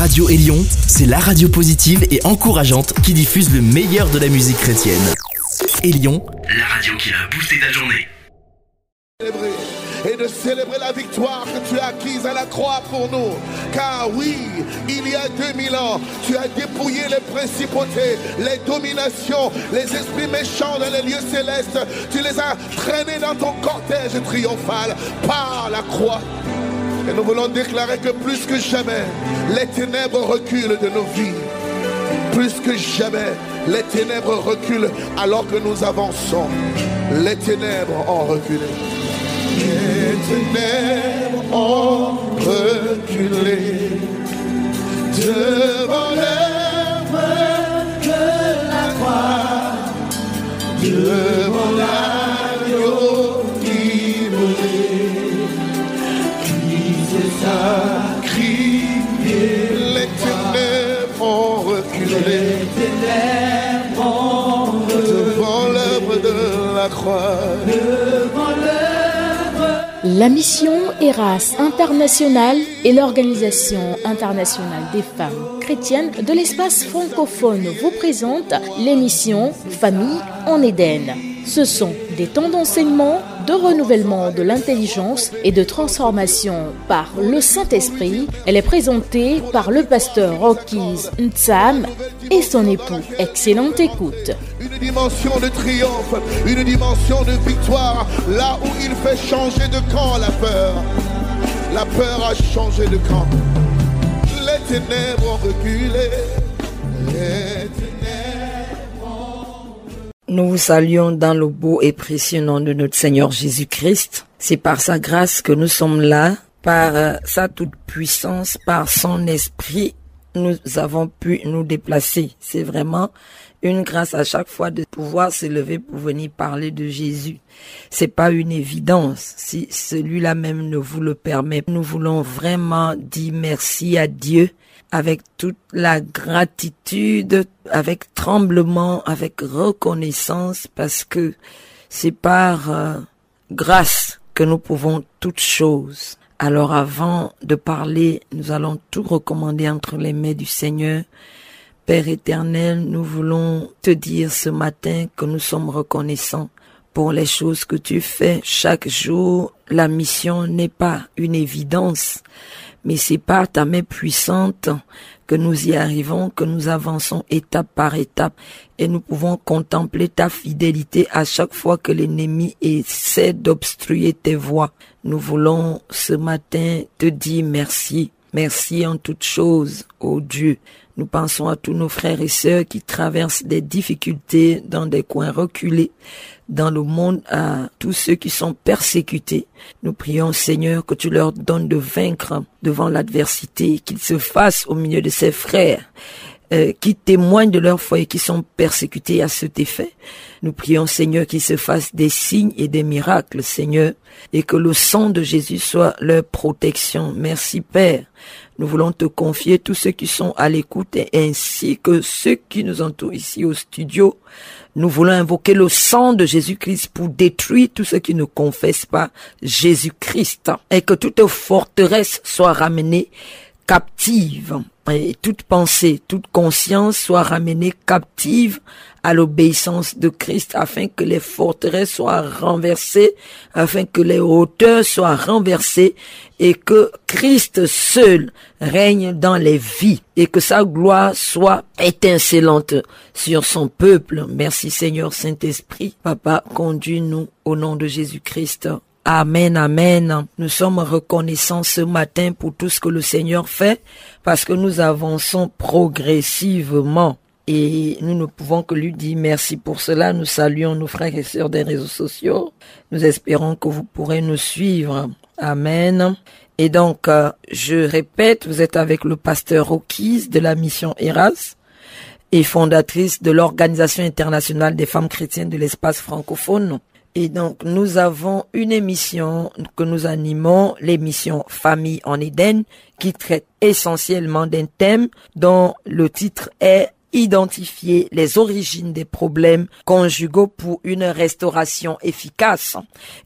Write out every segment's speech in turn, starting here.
Radio Élion, c'est la radio positive et encourageante qui diffuse le meilleur de la musique chrétienne. Élion, la radio qui a boosté ta journée. Et de célébrer la victoire que tu as acquise à la croix pour nous. Car oui, il y a 2000 ans, tu as dépouillé les principautés, les dominations, les esprits méchants dans les lieux célestes. Tu les as traînés dans ton cortège triomphal par la croix. Et nous voulons déclarer que plus que jamais, les ténèbres reculent de nos vies. Plus que jamais, les ténèbres reculent alors que nous avançons. Les ténèbres ont reculé. Les ténèbres ont reculé devant l'œuvre de la croix, devant l'agneau la mission Eras International est l'organisation internationale des femmes chrétiennes de l'espace francophone vous présente l'émission Famille en Éden. Ce sont des temps d'enseignement, de renouvellement de l'intelligence et de transformation par le Saint-Esprit. Elle est présentée par le pasteur Rockies Ntsam et son époux. Excellente écoute. Une dimension de triomphe, une dimension de victoire, là où il fait changer de camp la peur. La peur a changé de camp. Les ténèbres ont reculé. Les Nous vous saluons dans le beau et précieux nom de notre Seigneur Jésus-Christ. C'est par sa grâce que nous sommes là, par euh, sa toute puissance, par son esprit, nous avons pu nous déplacer. C'est vraiment une grâce à chaque fois de pouvoir se lever pour venir parler de Jésus. C'est pas une évidence. Si celui-là même ne vous le permet, nous voulons vraiment dire merci à Dieu avec toute la gratitude, avec tremblement, avec reconnaissance, parce que c'est par euh, grâce que nous pouvons toutes choses. Alors avant de parler, nous allons tout recommander entre les mains du Seigneur. Père éternel, nous voulons te dire ce matin que nous sommes reconnaissants pour les choses que tu fais chaque jour. La mission n'est pas une évidence, mais c'est par ta main puissante que nous y arrivons, que nous avançons étape par étape et nous pouvons contempler ta fidélité à chaque fois que l'ennemi essaie d'obstruer tes voies. Nous voulons ce matin te dire merci. Merci en toutes choses, ô Dieu. Nous pensons à tous nos frères et sœurs qui traversent des difficultés dans des coins reculés dans le monde, à tous ceux qui sont persécutés. Nous prions, Seigneur, que tu leur donnes de vaincre devant l'adversité, qu'ils se fassent au milieu de ses frères. Euh, qui témoignent de leur foi et qui sont persécutés à cet effet. Nous prions, Seigneur, qu'ils se fassent des signes et des miracles, Seigneur, et que le sang de Jésus soit leur protection. Merci, Père. Nous voulons te confier tous ceux qui sont à l'écoute ainsi que ceux qui nous entourent ici au studio. Nous voulons invoquer le sang de Jésus-Christ pour détruire tous ceux qui ne confessent pas Jésus-Christ et que toute forteresse soit ramenée captive et toute pensée, toute conscience soit ramenée captive à l'obéissance de Christ afin que les forteresses soient renversées, afin que les hauteurs soient renversées et que Christ seul règne dans les vies et que sa gloire soit étincelante sur son peuple. Merci Seigneur Saint-Esprit. Papa, conduis-nous au nom de Jésus-Christ. Amen, amen. Nous sommes reconnaissants ce matin pour tout ce que le Seigneur fait parce que nous avançons progressivement et nous ne pouvons que lui dire merci pour cela. Nous saluons nos frères et sœurs des réseaux sociaux. Nous espérons que vous pourrez nous suivre. Amen. Et donc, euh, je répète, vous êtes avec le pasteur Rokis de la mission Eras et fondatrice de l'Organisation internationale des femmes chrétiennes de l'espace francophone. Et donc, nous avons une émission que nous animons, l'émission Famille en Éden, qui traite essentiellement d'un thème dont le titre est identifier les origines des problèmes conjugaux pour une restauration efficace.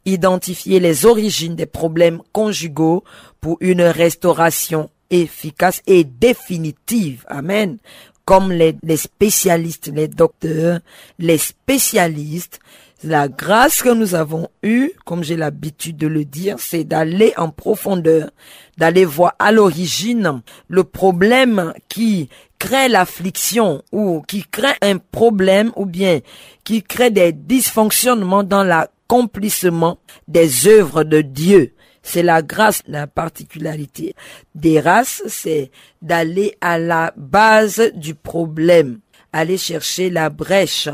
Identifier les origines des problèmes conjugaux pour une restauration efficace et définitive. Amen. Comme les, les spécialistes, les docteurs, les spécialistes, la grâce que nous avons eue, comme j'ai l'habitude de le dire, c'est d'aller en profondeur, d'aller voir à l'origine le problème qui crée l'affliction ou qui crée un problème ou bien qui crée des dysfonctionnements dans l'accomplissement des œuvres de Dieu. C'est la grâce, la particularité des races, c'est d'aller à la base du problème, aller chercher la brèche.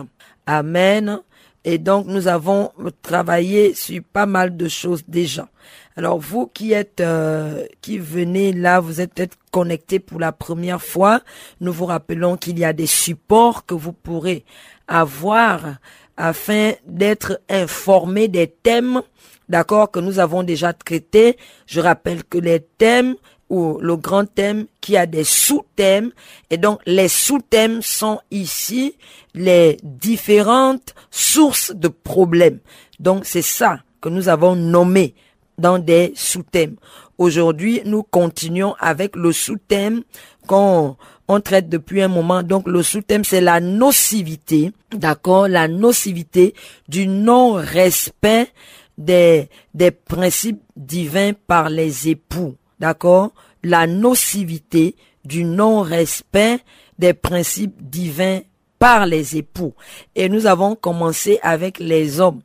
Amen. Et donc, nous avons travaillé sur pas mal de choses déjà. Alors, vous qui êtes, euh, qui venez là, vous êtes peut-être connectés pour la première fois. Nous vous rappelons qu'il y a des supports que vous pourrez avoir afin d'être informé des thèmes, d'accord, que nous avons déjà traités. Je rappelle que les thèmes ou le grand thème qui a des sous-thèmes. Et donc, les sous-thèmes sont ici les différentes sources de problèmes. Donc, c'est ça que nous avons nommé dans des sous-thèmes. Aujourd'hui, nous continuons avec le sous-thème qu'on on traite depuis un moment. Donc, le sous-thème, c'est la nocivité, d'accord, la nocivité du non-respect des, des principes divins par les époux d'accord, la nocivité du non-respect des principes divins par les époux. Et nous avons commencé avec les hommes.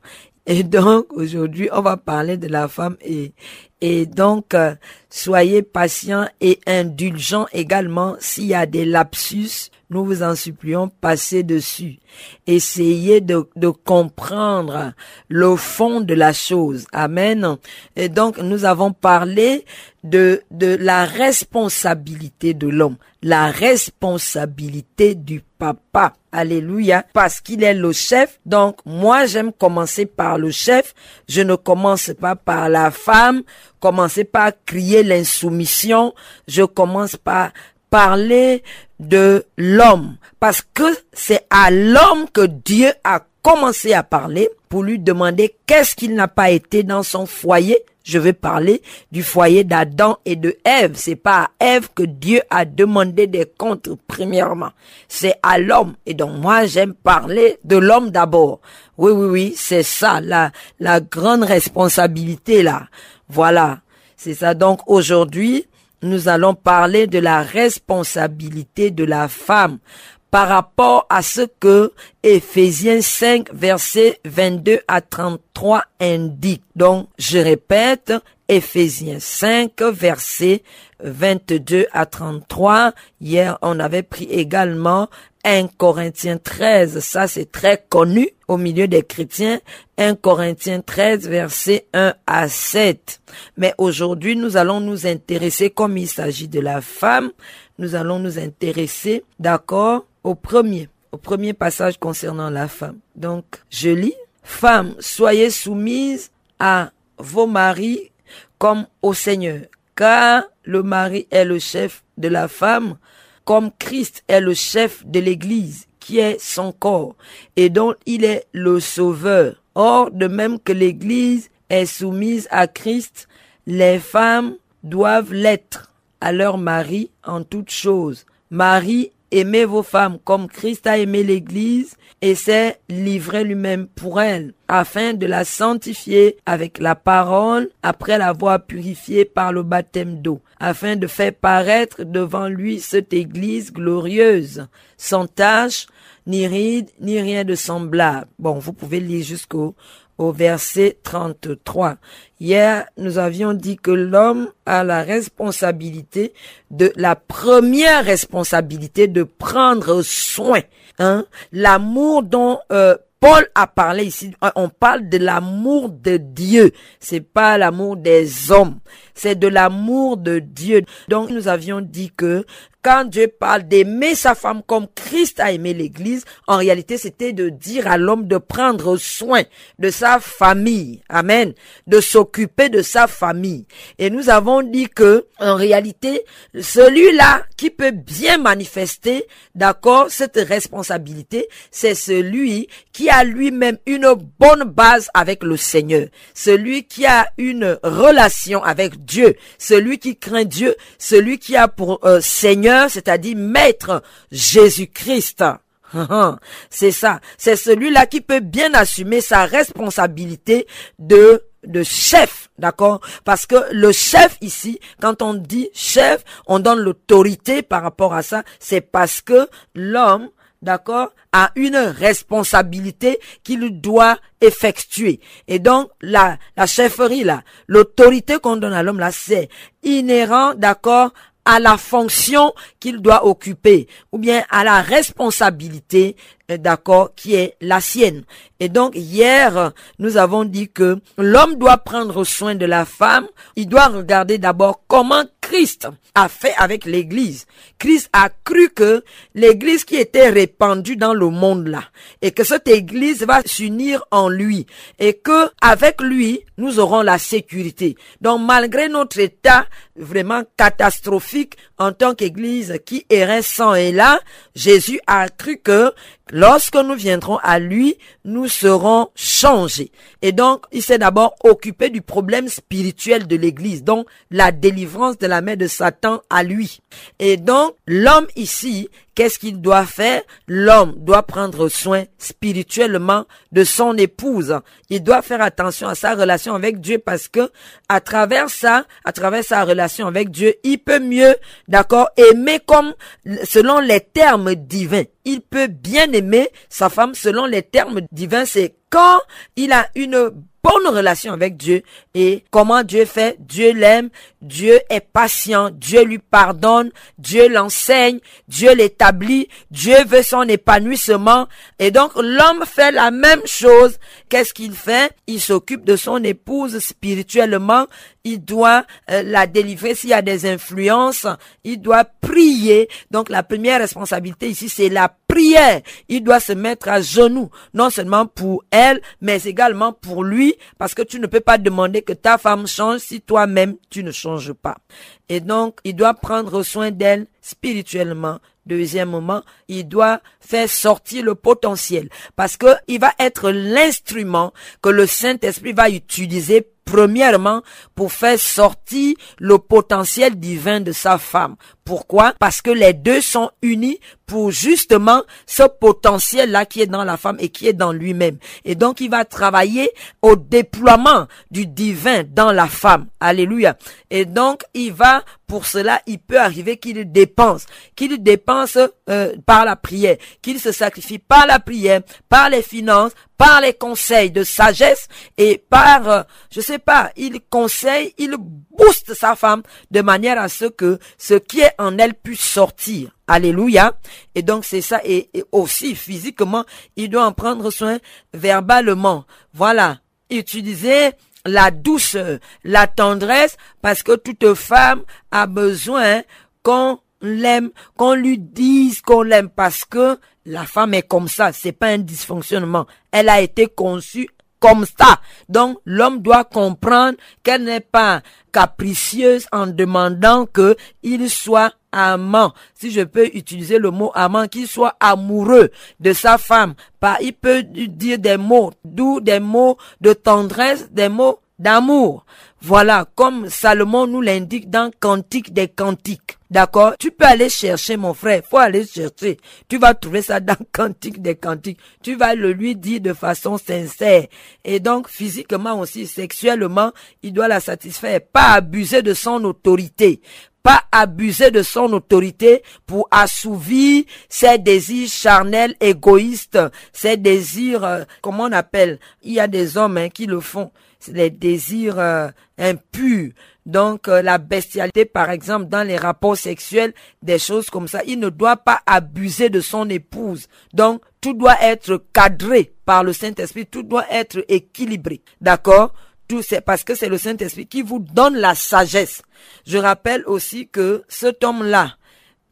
Et donc, aujourd'hui, on va parler de la femme et, et donc, euh, soyez patients et indulgents également s'il y a des lapsus nous vous en supplions, passez dessus. Essayez de, de comprendre le fond de la chose. Amen. Et donc, nous avons parlé de, de la responsabilité de l'homme, la responsabilité du papa. Alléluia. Parce qu'il est le chef. Donc, moi, j'aime commencer par le chef. Je ne commence pas par la femme. Commencez pas à crier l'insoumission. Je commence par parler de l'homme parce que c'est à l'homme que Dieu a commencé à parler pour lui demander qu'est-ce qu'il n'a pas été dans son foyer. Je vais parler du foyer d'Adam et de Ève. C'est pas à Ève que Dieu a demandé des comptes premièrement. C'est à l'homme. Et donc moi j'aime parler de l'homme d'abord. Oui, oui, oui, c'est ça, la, la grande responsabilité là. Voilà. C'est ça. Donc aujourd'hui, nous allons parler de la responsabilité de la femme par rapport à ce que Ephésiens 5 versets 22 à 33 indique. Donc, je répète, Ephésiens 5 versets 22 à 33. Hier, on avait pris également 1 Corinthiens 13, ça c'est très connu au milieu des chrétiens. 1 Corinthiens 13, verset 1 à 7. Mais aujourd'hui, nous allons nous intéresser, comme il s'agit de la femme, nous allons nous intéresser, d'accord, au premier, au premier passage concernant la femme. Donc, je lis, Femmes, soyez soumises à vos maris comme au Seigneur, car le mari est le chef de la femme, comme Christ est le chef de l'Église, qui est son corps, et dont il est le sauveur. Or, de même que l'Église est soumise à Christ, les femmes doivent l'être à leur mari en toutes choses. Marie aimez vos femmes comme Christ a aimé l'Église et s'est livré lui-même pour elle, afin de la sanctifier avec la parole, après l'avoir purifiée par le baptême d'eau, afin de faire paraître devant lui cette Église glorieuse, sans tache, ni ride, ni rien de semblable. Bon, vous pouvez lire jusqu'au au verset 33. Hier, nous avions dit que l'homme a la responsabilité de la première responsabilité de prendre soin. Hein, l'amour dont euh, Paul a parlé ici, on parle de l'amour de Dieu. C'est pas l'amour des hommes. C'est de l'amour de Dieu. Donc, nous avions dit que quand Dieu parle d'aimer sa femme comme Christ a aimé l'église, en réalité, c'était de dire à l'homme de prendre soin de sa famille. Amen. De s'occuper de sa famille. Et nous avons dit que, en réalité, celui-là qui peut bien manifester, d'accord, cette responsabilité, c'est celui qui a lui-même une bonne base avec le Seigneur. Celui qui a une relation avec Dieu, celui qui craint Dieu, celui qui a pour euh, Seigneur, c'est-à-dire Maître Jésus-Christ. C'est ça. C'est celui-là qui peut bien assumer sa responsabilité de de chef, d'accord? Parce que le chef ici, quand on dit chef, on donne l'autorité par rapport à ça, c'est parce que l'homme d'accord, a une responsabilité qu'il doit effectuer. Et donc, la, la chefferie, là, l'autorité qu'on donne à l'homme, là, c'est inhérent, d'accord, à la fonction qu'il doit occuper, ou bien à la responsabilité, d'accord, qui est la sienne. Et donc, hier, nous avons dit que l'homme doit prendre soin de la femme, il doit regarder d'abord comment Christ a fait avec l'église. Christ a cru que l'église qui était répandue dans le monde là, et que cette église va s'unir en lui, et que avec lui, nous aurons la sécurité. Donc, malgré notre état vraiment catastrophique en tant qu'église qui errait sans et là, Jésus a cru que Lorsque nous viendrons à lui, nous serons changés. Et donc, il s'est d'abord occupé du problème spirituel de l'Église, donc la délivrance de la main de Satan à lui. Et donc, l'homme ici Qu'est-ce qu'il doit faire? L'homme doit prendre soin spirituellement de son épouse. Il doit faire attention à sa relation avec Dieu parce que à travers ça, à travers sa relation avec Dieu, il peut mieux, d'accord, aimer comme selon les termes divins. Il peut bien aimer sa femme selon les termes divins. Quand il a une bonne relation avec Dieu. Et comment Dieu fait Dieu l'aime, Dieu est patient, Dieu lui pardonne, Dieu l'enseigne, Dieu l'établit, Dieu veut son épanouissement. Et donc l'homme fait la même chose. Qu'est-ce qu'il fait? Il s'occupe de son épouse spirituellement. Il doit euh, la délivrer s'il y a des influences. Il doit prier. Donc la première responsabilité ici, c'est la prière. Il doit se mettre à genoux, non seulement pour elle, mais également pour lui, parce que tu ne peux pas demander que ta femme change si toi-même tu ne changes pas. Et donc, il doit prendre soin d'elle spirituellement. Deuxième moment, il doit faire sortir le potentiel parce que il va être l'instrument que le Saint-Esprit va utiliser premièrement pour faire sortir le potentiel divin de sa femme. Pourquoi? Parce que les deux sont unis pour justement ce potentiel-là qui est dans la femme et qui est dans lui-même. Et donc il va travailler au déploiement du divin dans la femme. Alléluia. Et donc il va, pour cela, il peut arriver qu'il dépense, qu'il dépense euh, par la prière, qu'il se sacrifie par la prière, par les finances, par les conseils de sagesse et par, euh, je sais pas, il conseille, il booste sa femme de manière à ce que ce qui est en elle puisse sortir. Alléluia. Et donc c'est ça. Et, aussi physiquement, il doit en prendre soin verbalement. Voilà. Utiliser la douceur, la tendresse, parce que toute femme a besoin qu'on l'aime, qu'on lui dise qu'on l'aime, parce que la femme est comme ça, c'est pas un dysfonctionnement. Elle a été conçue comme ça. Donc l'homme doit comprendre qu'elle n'est pas capricieuse en demandant que il soit amant, si je peux utiliser le mot amant, qu'il soit amoureux de sa femme. Il peut dire des mots doux, des mots de tendresse, des mots d'amour. Voilà, comme Salomon nous l'indique dans Cantique des Cantiques. D'accord? Tu peux aller chercher, mon frère. Faut aller chercher. Tu vas trouver ça dans Cantique des Cantiques. Tu vas le lui dire de façon sincère. Et donc, physiquement aussi, sexuellement, il doit la satisfaire. Pas abuser de son autorité pas abuser de son autorité pour assouvir ses désirs charnels, égoïstes, ses désirs, euh, comment on appelle? Il y a des hommes hein, qui le font, les désirs euh, impurs. Donc euh, la bestialité, par exemple, dans les rapports sexuels, des choses comme ça, il ne doit pas abuser de son épouse. Donc tout doit être cadré par le Saint-Esprit, tout doit être équilibré. D'accord? Tout c'est parce que c'est le Saint-Esprit qui vous donne la sagesse. Je rappelle aussi que cet homme-là,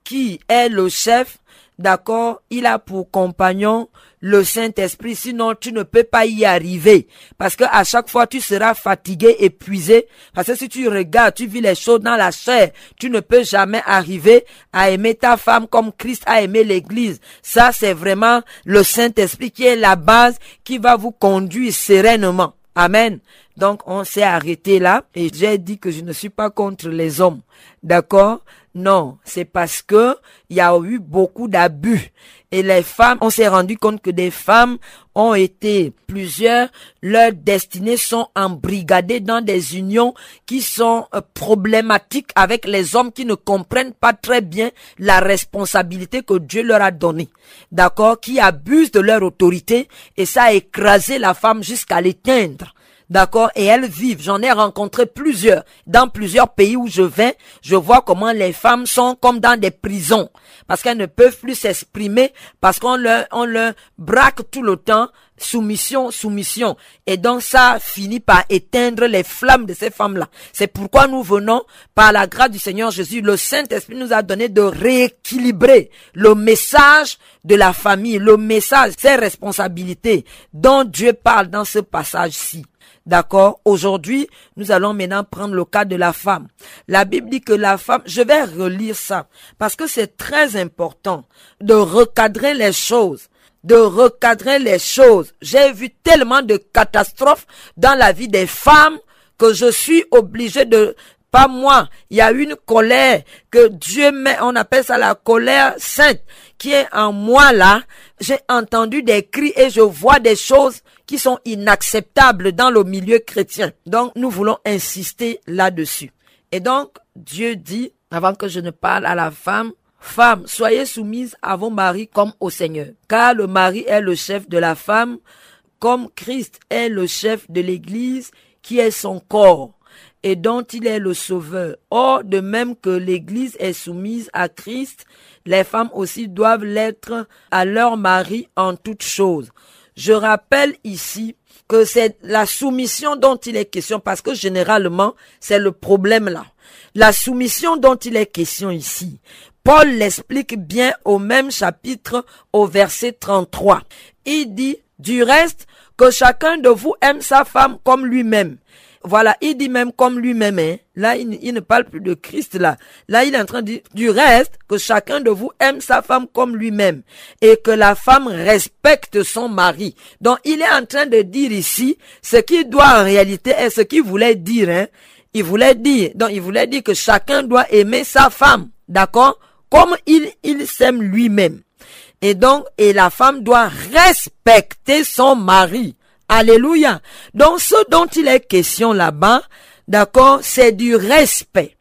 qui est le chef, d'accord, il a pour compagnon le Saint-Esprit, sinon tu ne peux pas y arriver. Parce que à chaque fois tu seras fatigué, épuisé. Parce que si tu regardes, tu vis les choses dans la chair, tu ne peux jamais arriver à aimer ta femme comme Christ a aimé l'église. Ça, c'est vraiment le Saint-Esprit qui est la base qui va vous conduire sereinement. Amen. Donc on s'est arrêté là et j'ai dit que je ne suis pas contre les hommes. D'accord? Non, c'est parce que il y a eu beaucoup d'abus et les femmes, on s'est rendu compte que des femmes ont été plusieurs, leurs destinées sont embrigadées dans des unions qui sont euh, problématiques avec les hommes qui ne comprennent pas très bien la responsabilité que Dieu leur a donnée. D'accord? Qui abusent de leur autorité et ça a écrasé la femme jusqu'à l'éteindre. D'accord? Et elles vivent. J'en ai rencontré plusieurs. Dans plusieurs pays où je vais, je vois comment les femmes sont comme dans des prisons. Parce qu'elles ne peuvent plus s'exprimer, parce qu'on leur, on leur braque tout le temps soumission, soumission. Et donc ça finit par éteindre les flammes de ces femmes-là. C'est pourquoi nous venons, par la grâce du Seigneur Jésus, le Saint-Esprit nous a donné de rééquilibrer le message de la famille, le message, ses responsabilités dont Dieu parle dans ce passage-ci. D'accord Aujourd'hui, nous allons maintenant prendre le cas de la femme. La Bible dit que la femme, je vais relire ça, parce que c'est très important de recadrer les choses de recadrer les choses. J'ai vu tellement de catastrophes dans la vie des femmes que je suis obligé de pas moi. Il y a une colère que Dieu met, on appelle ça la colère sainte, qui est en moi là. J'ai entendu des cris et je vois des choses qui sont inacceptables dans le milieu chrétien. Donc, nous voulons insister là-dessus. Et donc, Dieu dit, avant que je ne parle à la femme, Femme, soyez soumise à vos maris comme au Seigneur, car le mari est le chef de la femme, comme Christ est le chef de l'Église, qui est son corps, et dont il est le sauveur. Or, de même que l'Église est soumise à Christ, les femmes aussi doivent l'être à leur mari en toutes choses. Je rappelle ici que c'est la soumission dont il est question, parce que généralement, c'est le problème là. La soumission dont il est question ici. Paul l'explique bien au même chapitre, au verset 33. Il dit, du reste, que chacun de vous aime sa femme comme lui-même voilà, il dit même comme lui-même, hein. là il, ne parle plus de Christ là. Là il est en train de dire du reste que chacun de vous aime sa femme comme lui-même et que la femme respecte son mari. Donc il est en train de dire ici ce qu'il doit en réalité est ce qu'il voulait dire. Hein. Il voulait dire, donc il voulait dire que chacun doit aimer sa femme, d'accord, comme il il s'aime lui-même. Et donc, et la femme doit respecter son mari. Alléluia. Donc ce dont il est question là-bas, d'accord, c'est du respect.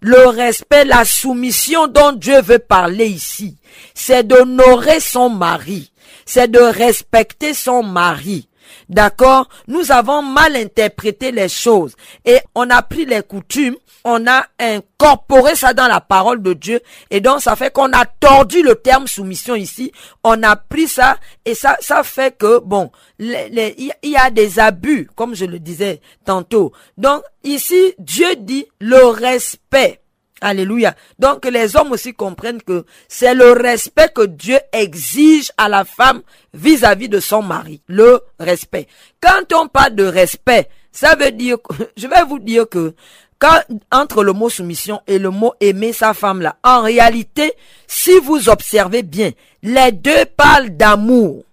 Le respect, la soumission dont Dieu veut parler ici, c'est d'honorer son mari, c'est de respecter son mari. D'accord? Nous avons mal interprété les choses. Et on a pris les coutumes, on a incorporé ça dans la parole de Dieu. Et donc ça fait qu'on a tordu le terme soumission ici, on a pris ça et ça ça fait que bon, il y a des abus comme je le disais tantôt. Donc ici Dieu dit le respect Alléluia. Donc les hommes aussi comprennent que c'est le respect que Dieu exige à la femme vis-à-vis de son mari. Le respect. Quand on parle de respect, ça veut dire, je vais vous dire que quand, entre le mot soumission et le mot aimer sa femme là, en réalité, si vous observez bien, les deux parlent d'amour.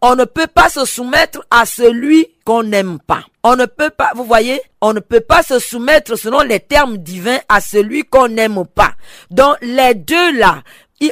On ne peut pas se soumettre à celui qu'on n'aime pas. On ne peut pas, vous voyez, on ne peut pas se soumettre selon les termes divins à celui qu'on n'aime pas. Donc les deux là,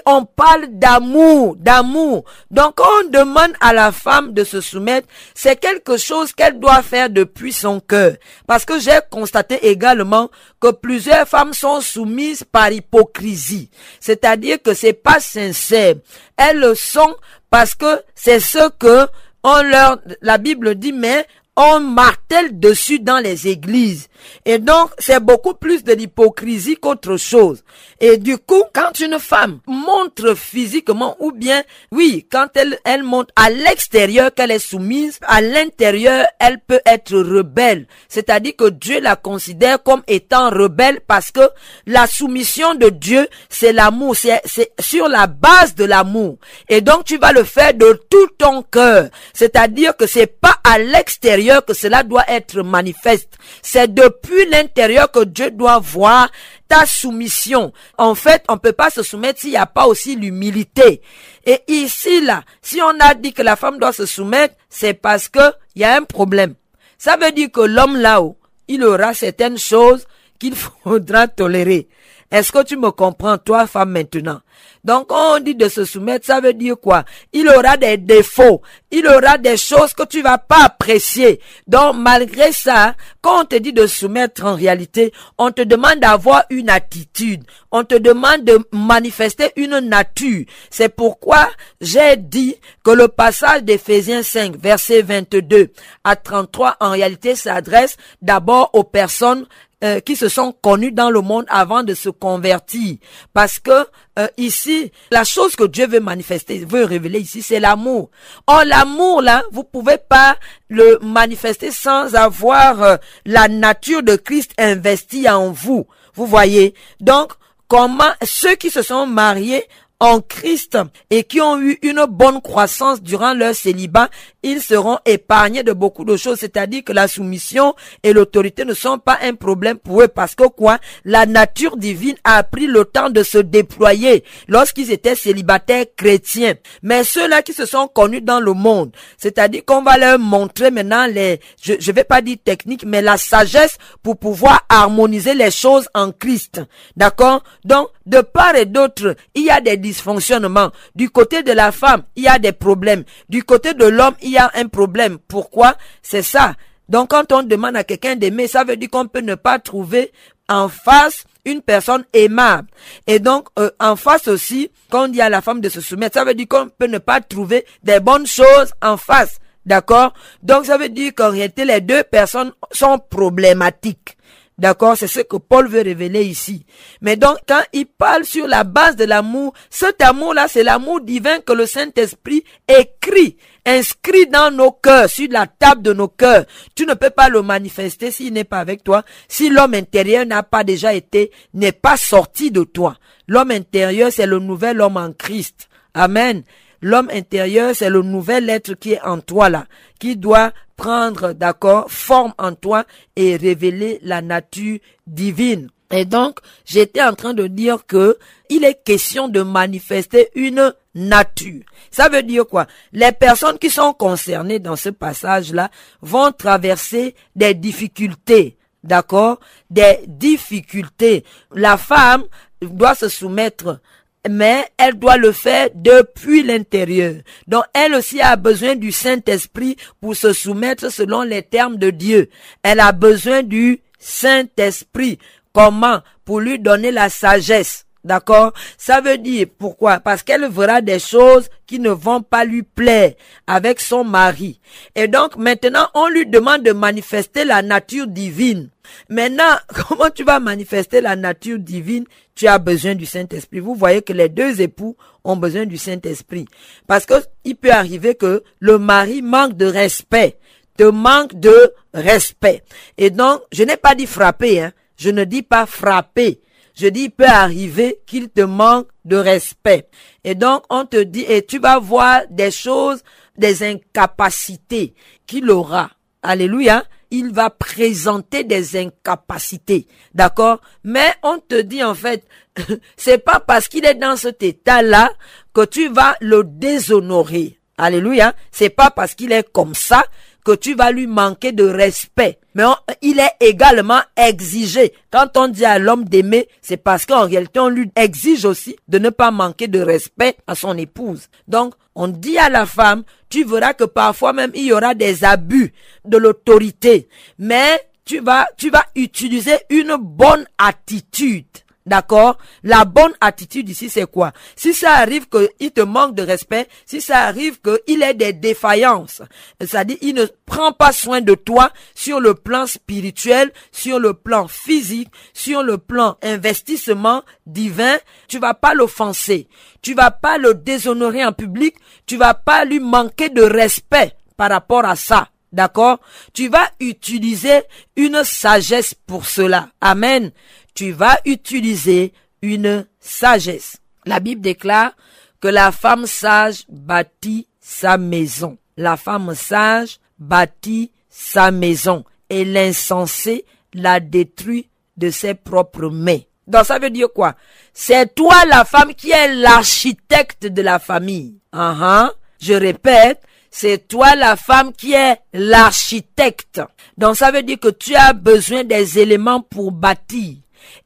on parle d'amour, d'amour. Donc on demande à la femme de se soumettre, c'est quelque chose qu'elle doit faire depuis son cœur. Parce que j'ai constaté également que plusieurs femmes sont soumises par hypocrisie. C'est-à-dire que c'est pas sincère. Elles le sont parce que c'est ce que on leur, la Bible dit, mais on martèle dessus dans les églises. Et donc, c'est beaucoup plus de l'hypocrisie qu'autre chose. Et du coup, quand une femme montre physiquement ou bien, oui, quand elle, elle montre à l'extérieur qu'elle est soumise, à l'intérieur, elle peut être rebelle. C'est-à-dire que Dieu la considère comme étant rebelle parce que la soumission de Dieu, c'est l'amour. C'est, c'est sur la base de l'amour. Et donc, tu vas le faire de tout ton cœur. C'est-à-dire que c'est pas à l'extérieur que cela doit être manifeste. C'est de depuis l'intérieur que Dieu doit voir ta soumission. En fait, on peut pas se soumettre s'il n'y a pas aussi l'humilité. Et ici, là, si on a dit que la femme doit se soumettre, c'est parce que il y a un problème. Ça veut dire que l'homme là-haut, il aura certaines choses qu'il faudra tolérer. Est-ce que tu me comprends, toi, femme, maintenant? Donc, on dit de se soumettre, ça veut dire quoi? Il aura des défauts. Il aura des choses que tu vas pas apprécier. Donc, malgré ça, quand on te dit de soumettre en réalité, on te demande d'avoir une attitude. On te demande de manifester une nature. C'est pourquoi j'ai dit que le passage d'Éphésiens 5, verset 22 à 33, en réalité, s'adresse d'abord aux personnes euh, qui se sont connus dans le monde avant de se convertir. Parce que euh, ici, la chose que Dieu veut manifester, veut révéler ici, c'est l'amour. Or, l'amour, là, vous pouvez pas le manifester sans avoir euh, la nature de Christ investie en vous. Vous voyez? Donc, comment ceux qui se sont mariés en Christ et qui ont eu une bonne croissance durant leur célibat, ils seront épargnés de beaucoup de choses. C'est-à-dire que la soumission et l'autorité ne sont pas un problème pour eux parce que quoi? La nature divine a pris le temps de se déployer lorsqu'ils étaient célibataires chrétiens. Mais ceux-là qui se sont connus dans le monde, c'est-à-dire qu'on va leur montrer maintenant les, je, je vais pas dire technique, mais la sagesse pour pouvoir harmoniser les choses en Christ. D'accord? Donc, de part et d'autre, il y a des dysfonctionnements. Du côté de la femme, il y a des problèmes. Du côté de l'homme, il y a un problème. Pourquoi? C'est ça. Donc quand on demande à quelqu'un d'aimer, ça veut dire qu'on peut ne pas trouver en face une personne aimable. Et donc, euh, en face aussi, quand on dit à la femme de se soumettre, ça veut dire qu'on peut ne pas trouver des bonnes choses en face. D'accord? Donc, ça veut dire qu'en réalité, les deux personnes sont problématiques. D'accord C'est ce que Paul veut révéler ici. Mais donc, quand il parle sur la base de l'amour, cet amour-là, c'est l'amour divin que le Saint-Esprit écrit, inscrit dans nos cœurs, sur la table de nos cœurs. Tu ne peux pas le manifester s'il n'est pas avec toi, si l'homme intérieur n'a pas déjà été, n'est pas sorti de toi. L'homme intérieur, c'est le nouvel homme en Christ. Amen. L'homme intérieur, c'est le nouvel être qui est en toi là, qui doit prendre, d'accord, forme en toi et révéler la nature divine. Et donc, j'étais en train de dire que il est question de manifester une nature. Ça veut dire quoi? Les personnes qui sont concernées dans ce passage-là vont traverser des difficultés. D'accord? Des difficultés. La femme doit se soumettre mais elle doit le faire depuis l'intérieur. Donc elle aussi a besoin du Saint-Esprit pour se soumettre selon les termes de Dieu. Elle a besoin du Saint-Esprit. Comment? Pour lui donner la sagesse. D'accord? Ça veut dire pourquoi? Parce qu'elle verra des choses qui ne vont pas lui plaire avec son mari. Et donc maintenant, on lui demande de manifester la nature divine. Maintenant, comment tu vas manifester la nature divine? Tu as besoin du Saint-Esprit. Vous voyez que les deux époux ont besoin du Saint-Esprit. Parce que il peut arriver que le mari manque de respect, te manque de respect. Et donc, je n'ai pas dit frapper, hein. Je ne dis pas frapper. Je dis, il peut arriver qu'il te manque de respect. Et donc, on te dit, et tu vas voir des choses, des incapacités qu'il aura. Alléluia. Il va présenter des incapacités. D'accord? Mais on te dit, en fait, c'est pas parce qu'il est dans cet état-là que tu vas le déshonorer. Alléluia. C'est pas parce qu'il est comme ça que tu vas lui manquer de respect. Mais il est également exigé. Quand on dit à l'homme d'aimer, c'est parce qu'en réalité, on lui exige aussi de ne pas manquer de respect à son épouse. Donc, on dit à la femme, tu verras que parfois même il y aura des abus de l'autorité. Mais tu vas, tu vas utiliser une bonne attitude. D'accord? La bonne attitude ici, c'est quoi? Si ça arrive qu'il te manque de respect, si ça arrive qu'il ait des défaillances, c'est-à-dire il ne prend pas soin de toi sur le plan spirituel, sur le plan physique, sur le plan investissement divin, tu vas pas l'offenser, tu vas pas le déshonorer en public, tu vas pas lui manquer de respect par rapport à ça. D'accord? Tu vas utiliser une sagesse pour cela. Amen tu vas utiliser une sagesse. La Bible déclare que la femme sage bâtit sa maison. La femme sage bâtit sa maison et l'insensé la détruit de ses propres mains. Donc ça veut dire quoi? C'est toi la femme qui est l'architecte de la famille. Uh Je répète, c'est toi la femme qui est l'architecte. Donc ça veut dire que tu as besoin des éléments pour bâtir.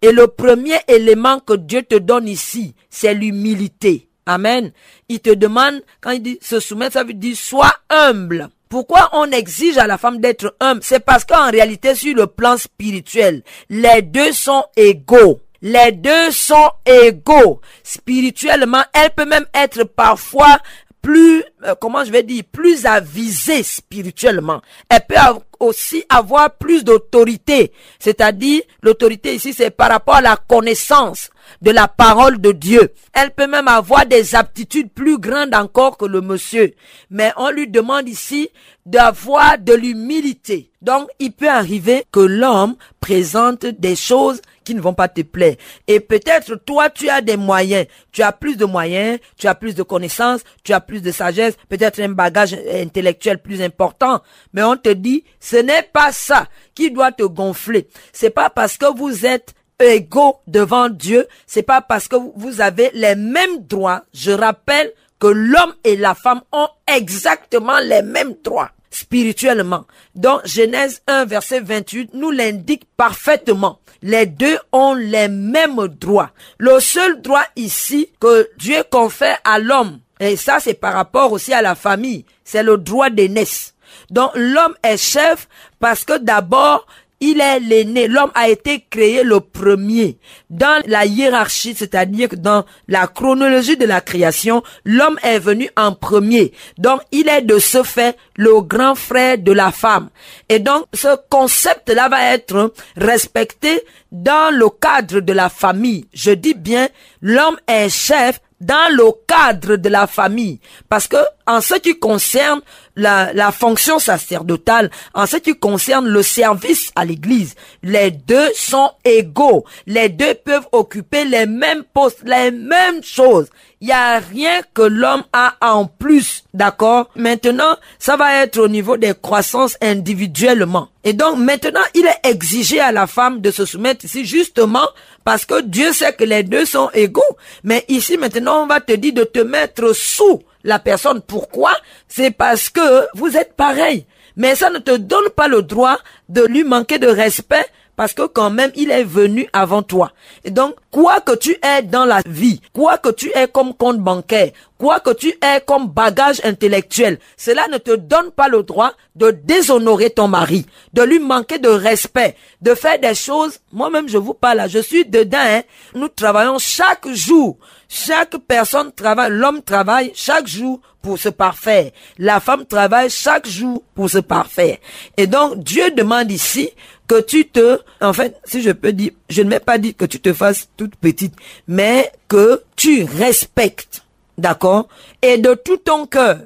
Et le premier élément que Dieu te donne ici, c'est l'humilité. Amen. Il te demande, quand il dit se soumettre, ça veut dire sois humble. Pourquoi on exige à la femme d'être humble? C'est parce qu'en réalité, sur le plan spirituel, les deux sont égaux. Les deux sont égaux. Spirituellement, elle peut même être parfois plus, euh, comment je vais dire, plus avisée spirituellement. Elle peut aussi avoir plus d'autorité. C'est-à-dire, l'autorité ici, c'est par rapport à la connaissance de la parole de Dieu. Elle peut même avoir des aptitudes plus grandes encore que le monsieur. Mais on lui demande ici d'avoir de l'humilité. Donc, il peut arriver que l'homme présente des choses qui ne vont pas te plaire. Et peut-être toi, tu as des moyens. Tu as plus de moyens, tu as plus de connaissances, tu as plus de sagesse, peut-être un bagage intellectuel plus important. Mais on te dit, ce n'est pas ça qui doit te gonfler. C'est pas parce que vous êtes égaux devant Dieu, c'est pas parce que vous avez les mêmes droits. Je rappelle que l'homme et la femme ont exactement les mêmes droits spirituellement. Donc Genèse 1 verset 28 nous l'indique parfaitement. Les deux ont les mêmes droits. Le seul droit ici que Dieu confère à l'homme, et ça c'est par rapport aussi à la famille, c'est le droit d'aînesse. Donc l'homme est chef parce que d'abord il est l'aîné. L'homme a été créé le premier. Dans la hiérarchie, c'est-à-dire dans la chronologie de la création, l'homme est venu en premier. Donc, il est de ce fait le grand frère de la femme. Et donc, ce concept-là va être respecté dans le cadre de la famille. Je dis bien, l'homme est chef dans le cadre de la famille. Parce que, en ce qui concerne la, la fonction sacerdotale, en ce qui concerne le service à l'église, les deux sont égaux. Les deux peuvent occuper les mêmes postes, les mêmes choses. Il n'y a rien que l'homme a en plus, d'accord? Maintenant, ça va être au niveau des croissances individuellement. Et donc, maintenant, il est exigé à la femme de se soumettre ici justement parce que Dieu sait que les deux sont égaux. Mais ici, maintenant, on va te dire de te mettre sous la personne. Pourquoi? C'est parce que vous êtes pareil. Mais ça ne te donne pas le droit de lui manquer de respect parce que quand même il est venu avant toi. Et donc, quoi que tu aies dans la vie, quoi que tu aies comme compte bancaire, quoi que tu aies comme bagage intellectuel, cela ne te donne pas le droit de déshonorer ton mari, de lui manquer de respect, de faire des choses. Moi-même, je vous parle, je suis dedans. Hein. Nous travaillons chaque jour. Chaque personne travaille, l'homme travaille chaque jour pour se parfaire. La femme travaille chaque jour pour se parfaire. Et donc, Dieu demande ici que tu te, en fait, si je peux dire, je ne m'ai pas dit que tu te fasses toute petite, mais que tu respectes, d'accord, et de tout ton cœur,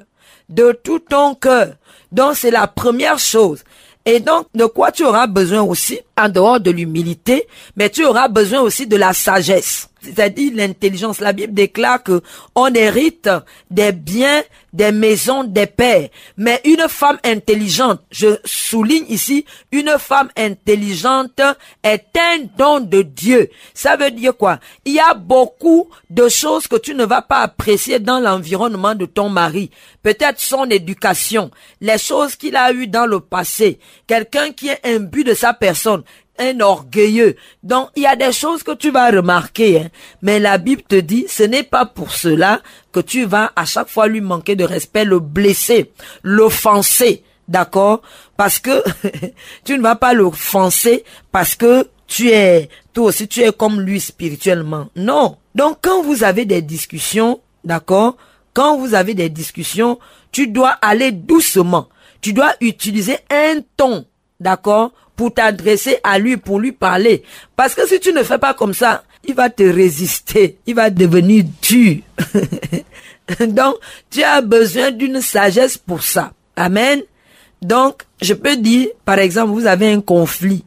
de tout ton cœur. Donc c'est la première chose. Et donc, de quoi tu auras besoin aussi, en dehors de l'humilité, mais tu auras besoin aussi de la sagesse c'est-à-dire l'intelligence. La Bible déclare que on hérite des biens, des maisons, des pères. Mais une femme intelligente, je souligne ici, une femme intelligente est un don de Dieu. Ça veut dire quoi? Il y a beaucoup de choses que tu ne vas pas apprécier dans l'environnement de ton mari. Peut-être son éducation, les choses qu'il a eues dans le passé, quelqu'un qui est imbu de sa personne un orgueilleux. Donc, il y a des choses que tu vas remarquer, hein. mais la Bible te dit, ce n'est pas pour cela que tu vas à chaque fois lui manquer de respect, le blesser, l'offenser, d'accord? Parce que tu ne vas pas l'offenser parce que tu es, toi aussi, tu es comme lui spirituellement. Non. Donc, quand vous avez des discussions, d'accord? Quand vous avez des discussions, tu dois aller doucement. Tu dois utiliser un ton, d'accord pour t'adresser à lui, pour lui parler. Parce que si tu ne fais pas comme ça, il va te résister, il va devenir dur. Donc, tu as besoin d'une sagesse pour ça. Amen. Donc, je peux dire, par exemple, vous avez un conflit.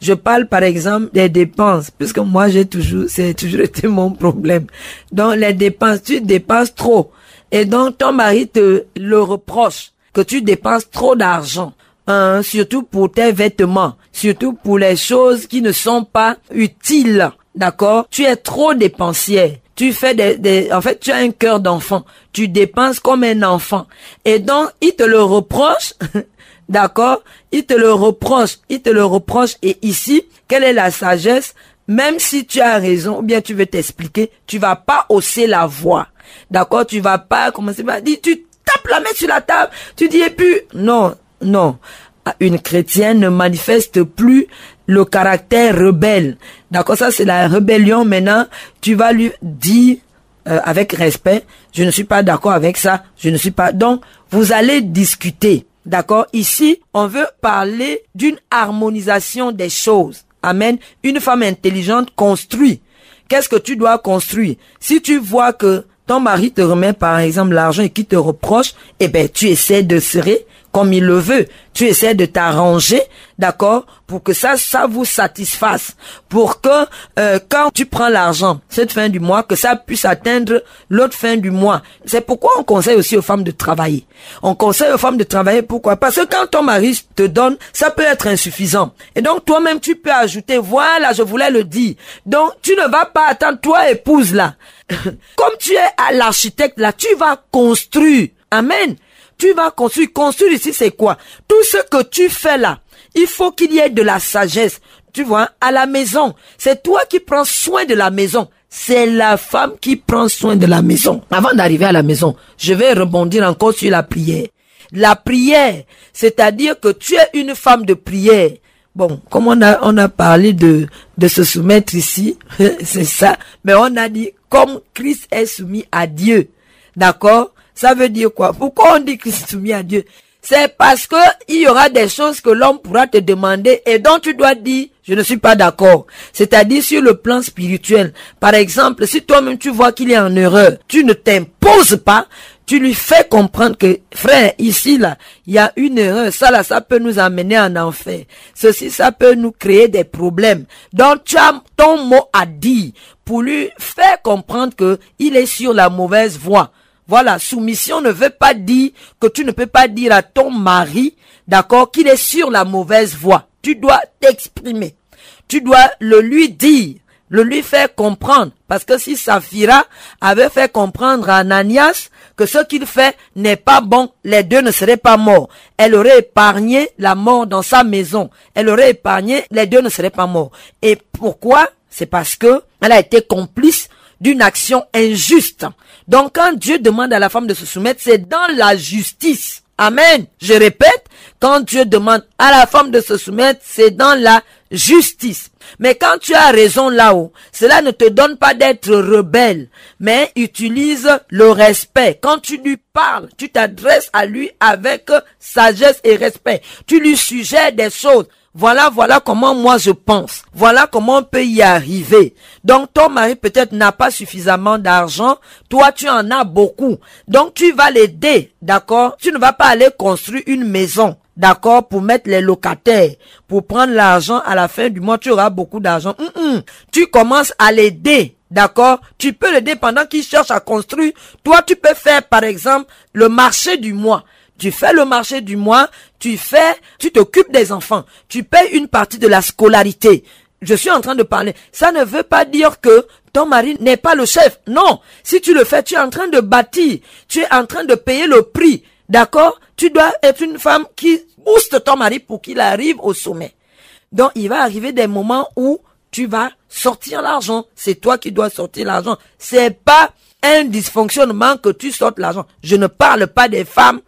Je parle par exemple des dépenses, puisque moi j'ai toujours, c'est toujours été mon problème. Donc les dépenses, tu dépenses trop. Et donc ton mari te le reproche que tu dépenses trop d'argent. Hein, surtout pour tes vêtements, surtout pour les choses qui ne sont pas utiles. D'accord? Tu es trop dépensière. tu fais des, des, en fait, tu as un cœur d'enfant. Tu dépenses comme un enfant. Et donc, il te le reproche. D'accord? Il te le reproche. Il te le reproche. Et ici, quelle est la sagesse? Même si tu as raison, ou bien tu veux t'expliquer, tu vas pas hausser la voix. D'accord? Tu vas pas commencer à dire, tu tapes la main sur la table, tu dis, et puis, non, non. Une chrétienne ne manifeste plus le caractère rebelle. D'accord, ça c'est la rébellion. Maintenant, tu vas lui dire euh, avec respect, je ne suis pas d'accord avec ça, je ne suis pas. Donc, vous allez discuter. D'accord Ici, on veut parler d'une harmonisation des choses. Amen. Une femme intelligente construit. Qu'est-ce que tu dois construire? Si tu vois que ton mari te remet par exemple l'argent et qui te reproche, eh ben tu essaies de serrer comme il le veut. Tu essaies de t'arranger, d'accord, pour que ça, ça vous satisfasse, pour que euh, quand tu prends l'argent cette fin du mois, que ça puisse atteindre l'autre fin du mois. C'est pourquoi on conseille aussi aux femmes de travailler. On conseille aux femmes de travailler. Pourquoi? Parce que quand ton mari te donne, ça peut être insuffisant. Et donc toi-même, tu peux ajouter. Voilà, je voulais le dire. Donc tu ne vas pas attendre toi épouse là. Comme tu es à l'architecte là, tu vas construire. Amen. Tu vas construire. Construire ici, c'est quoi? Tout ce que tu fais là, il faut qu'il y ait de la sagesse. Tu vois, à la maison, c'est toi qui prends soin de la maison. C'est la femme qui prend soin de la maison. Avant d'arriver à la maison, je vais rebondir encore sur la prière. La prière, c'est-à-dire que tu es une femme de prière. Bon, comme on a, on a parlé de, de se soumettre ici, c'est ça. Mais on a dit, comme Christ est soumis à Dieu. D'accord? Ça veut dire quoi? Pourquoi on dit que c'est soumis à Dieu? C'est parce que il y aura des choses que l'homme pourra te demander et dont tu dois dire je ne suis pas d'accord. C'est-à-dire sur le plan spirituel. Par exemple, si toi-même tu vois qu'il est en erreur, tu ne t'imposes pas, tu lui fais comprendre que, frère, ici, là, il y a une erreur. Ça, là, ça peut nous amener en enfer. Ceci, ça peut nous créer des problèmes. Donc, tu as ton mot à dire pour lui faire comprendre que il est sur la mauvaise voie. Voilà, soumission ne veut pas dire que tu ne peux pas dire à ton mari, d'accord, qu'il est sur la mauvaise voie. Tu dois t'exprimer. Tu dois le lui dire, le lui faire comprendre. Parce que si Saphira avait fait comprendre à Ananias que ce qu'il fait n'est pas bon, les deux ne seraient pas morts. Elle aurait épargné la mort dans sa maison. Elle aurait épargné, les deux ne seraient pas morts. Et pourquoi? C'est parce que elle a été complice d'une action injuste. Donc quand Dieu demande à la femme de se soumettre, c'est dans la justice. Amen. Je répète, quand Dieu demande à la femme de se soumettre, c'est dans la justice. Mais quand tu as raison là-haut, cela ne te donne pas d'être rebelle, mais utilise le respect. Quand tu lui parles, tu t'adresses à lui avec sagesse et respect. Tu lui suggères des choses. Voilà, voilà comment moi je pense. Voilà comment on peut y arriver. Donc ton mari peut-être n'a pas suffisamment d'argent. Toi, tu en as beaucoup. Donc tu vas l'aider, d'accord? Tu ne vas pas aller construire une maison. D'accord, pour mettre les locataires, pour prendre l'argent à la fin du mois, tu auras beaucoup d'argent. Tu commences à l'aider, d'accord? Tu peux l'aider pendant qu'il cherche à construire. Toi, tu peux faire, par exemple, le marché du mois tu fais le marché du mois, tu fais, tu t'occupes des enfants, tu payes une partie de la scolarité. Je suis en train de parler. Ça ne veut pas dire que ton mari n'est pas le chef. Non. Si tu le fais, tu es en train de bâtir. Tu es en train de payer le prix. D'accord? Tu dois être une femme qui booste ton mari pour qu'il arrive au sommet. Donc, il va arriver des moments où tu vas sortir l'argent. C'est toi qui dois sortir l'argent. C'est pas un dysfonctionnement que tu sortes l'argent. Je ne parle pas des femmes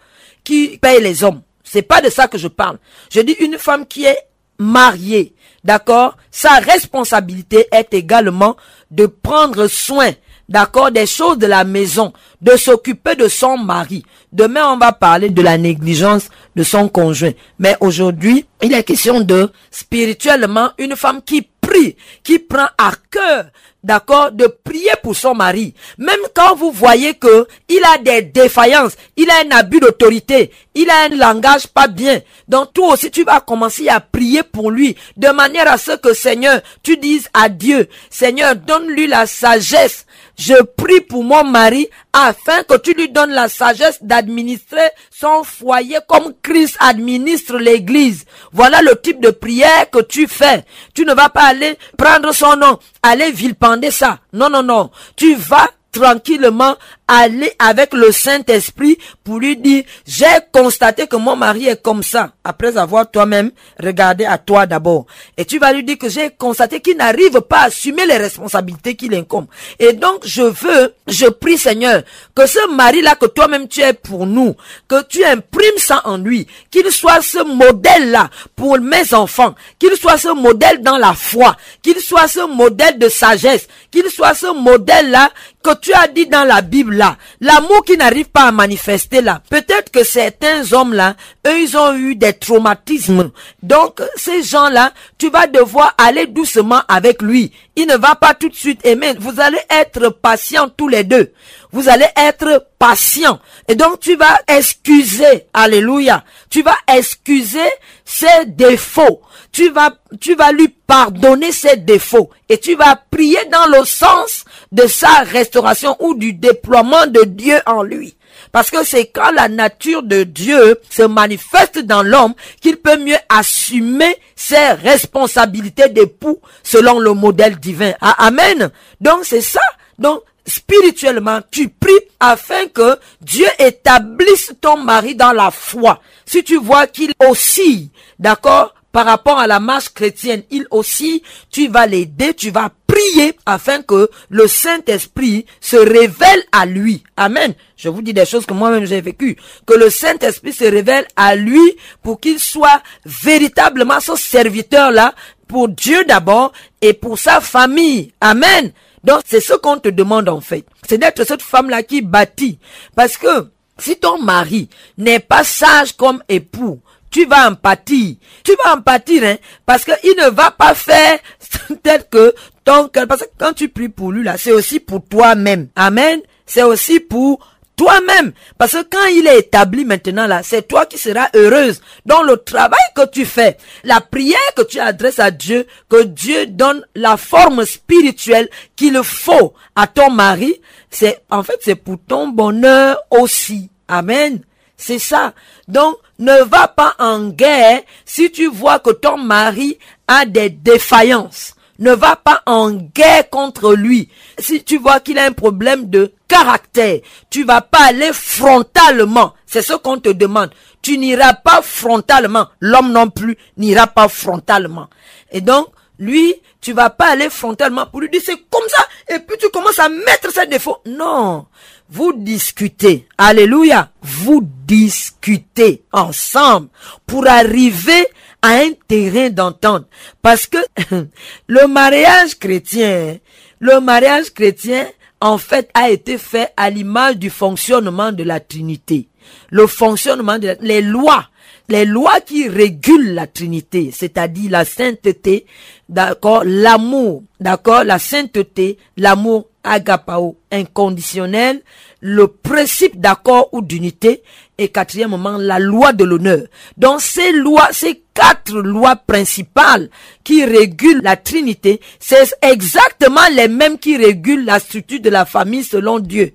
qui paye les hommes. C'est pas de ça que je parle. Je dis une femme qui est mariée. D'accord? Sa responsabilité est également de prendre soin, d'accord, des choses de la maison, de s'occuper de son mari. Demain, on va parler de la négligence de son conjoint. Mais aujourd'hui, il est question de spirituellement une femme qui prie, qui prend à cœur d'accord, de prier pour son mari. Même quand vous voyez que il a des défaillances, il a un abus d'autorité, il a un langage pas bien. Donc toi aussi, tu vas commencer à prier pour lui, de manière à ce que Seigneur, tu dises à Dieu, Seigneur, donne-lui la sagesse. Je prie pour mon mari afin que tu lui donnes la sagesse d'administrer son foyer comme Christ administre l'église. Voilà le type de prière que tu fais. Tu ne vas pas aller prendre son nom aller vilpender ça. Non, non, non. Tu vas tranquillement aller avec le Saint-Esprit pour lui dire, j'ai constaté que mon mari est comme ça, après avoir toi-même regardé à toi d'abord. Et tu vas lui dire que j'ai constaté qu'il n'arrive pas à assumer les responsabilités qu'il incombe. Et donc, je veux, je prie Seigneur, que ce mari-là que toi-même tu es pour nous, que tu imprimes ça en lui, qu'il soit ce modèle-là pour mes enfants, qu'il soit ce modèle dans la foi, qu'il soit ce modèle de sagesse, qu'il soit ce modèle-là que tu as dit dans la Bible là, l'amour qui n'arrive pas à manifester là, peut-être que certains hommes là, eux ils ont eu des traumatismes. Donc ces gens là, tu vas devoir aller doucement avec lui. Il ne va pas tout de suite aimer. Vous allez être patients tous les deux. Vous allez être patients. Et donc tu vas excuser, alléluia. Tu vas excuser ses défauts. Tu vas, tu vas lui pardonner ses défauts. Et tu vas prier dans le sens de sa restauration ou du déploiement de Dieu en lui. Parce que c'est quand la nature de Dieu se manifeste dans l'homme qu'il peut mieux assumer ses responsabilités d'époux selon le modèle divin. Ah, amen. Donc c'est ça. Donc spirituellement, tu pries afin que Dieu établisse ton mari dans la foi. Si tu vois qu'il oscille, d'accord, par rapport à la marche chrétienne, il aussi, tu vas l'aider, tu vas prier afin que le Saint-Esprit se révèle à lui. Amen. Je vous dis des choses que moi-même j'ai vécues. Que le Saint-Esprit se révèle à lui pour qu'il soit véritablement ce serviteur-là pour Dieu d'abord et pour sa famille. Amen. Donc c'est ce qu'on te demande en fait. C'est d'être cette femme-là qui bâtit. Parce que si ton mari n'est pas sage comme époux, tu vas en pâtir. Tu vas en pâtir, hein, parce qu'il ne va pas faire tel que cœur. Parce que quand tu pries pour lui, là, c'est aussi pour toi-même. Amen. C'est aussi pour toi-même. Parce que quand il est établi maintenant là, c'est toi qui seras heureuse. Dans le travail que tu fais, la prière que tu adresses à Dieu, que Dieu donne la forme spirituelle qu'il faut à ton mari, c'est, en fait, c'est pour ton bonheur aussi. Amen. C'est ça. Donc, ne va pas en guerre si tu vois que ton mari a des défaillances. Ne va pas en guerre contre lui. Si tu vois qu'il a un problème de caractère, tu vas pas aller frontalement. C'est ce qu'on te demande. Tu n'iras pas frontalement. L'homme non plus n'ira pas frontalement. Et donc, lui, tu vas pas aller frontalement pour lui dire c'est comme ça et puis tu commences à mettre ses défauts. Non vous discutez, alléluia, vous discutez ensemble pour arriver à un terrain d'entente. Parce que le mariage chrétien, le mariage chrétien, en fait, a été fait à l'image du fonctionnement de la Trinité. Le fonctionnement de les lois, les lois qui régulent la Trinité, c'est-à-dire la sainteté, d'accord, l'amour, d'accord, la sainteté, l'amour agapao, inconditionnel, le principe d'accord ou d'unité, et quatrièmement, la loi de l'honneur. Dans ces lois, ces quatre lois principales qui régulent la Trinité, c'est exactement les mêmes qui régulent la structure de la famille selon Dieu.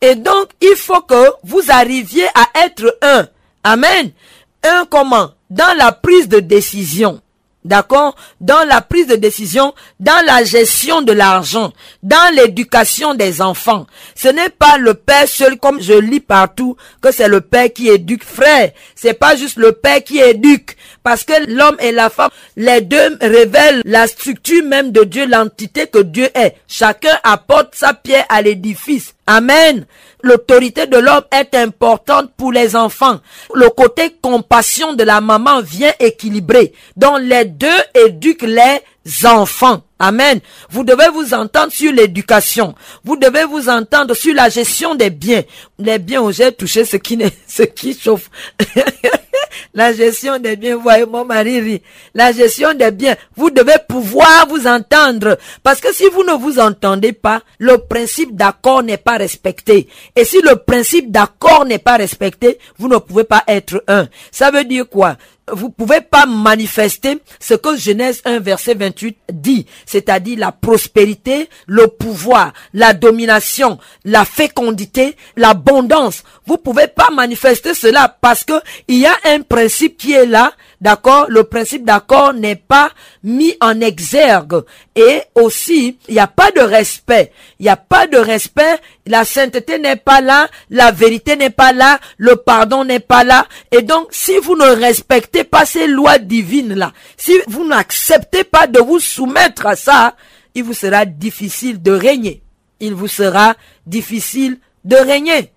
Et donc, il faut que vous arriviez à être un. Amen. Un comment? Dans la prise de décision. D'accord? Dans la prise de décision, dans la gestion de l'argent, dans l'éducation des enfants. Ce n'est pas le père seul, comme je lis partout, que c'est le père qui éduque. Frère, c'est pas juste le père qui éduque. Parce que l'homme et la femme, les deux révèlent la structure même de Dieu, l'entité que Dieu est. Chacun apporte sa pierre à l'édifice. Amen. L'autorité de l'homme est importante pour les enfants. Le côté compassion de la maman vient équilibrer. Donc les deux éduquent les enfants. Amen. Vous devez vous entendre sur l'éducation. Vous devez vous entendre sur la gestion des biens. Les biens où j'ai touché ce qui, ce qui chauffe. la gestion des biens, voyez mon mari rit. La gestion des biens, vous devez pouvoir vous entendre. Parce que si vous ne vous entendez pas, le principe d'accord n'est pas respecté. Et si le principe d'accord n'est pas respecté, vous ne pouvez pas être un. Ça veut dire quoi? vous pouvez pas manifester ce que Genèse 1 verset 28 dit, c'est-à-dire la prospérité, le pouvoir, la domination, la fécondité, l'abondance. Vous pouvez pas manifester cela parce que il y a un principe qui est là d'accord, le principe d'accord n'est pas mis en exergue. Et aussi, il n'y a pas de respect. Il n'y a pas de respect. La sainteté n'est pas là. La vérité n'est pas là. Le pardon n'est pas là. Et donc, si vous ne respectez pas ces lois divines-là, si vous n'acceptez pas de vous soumettre à ça, il vous sera difficile de régner. Il vous sera difficile de régner.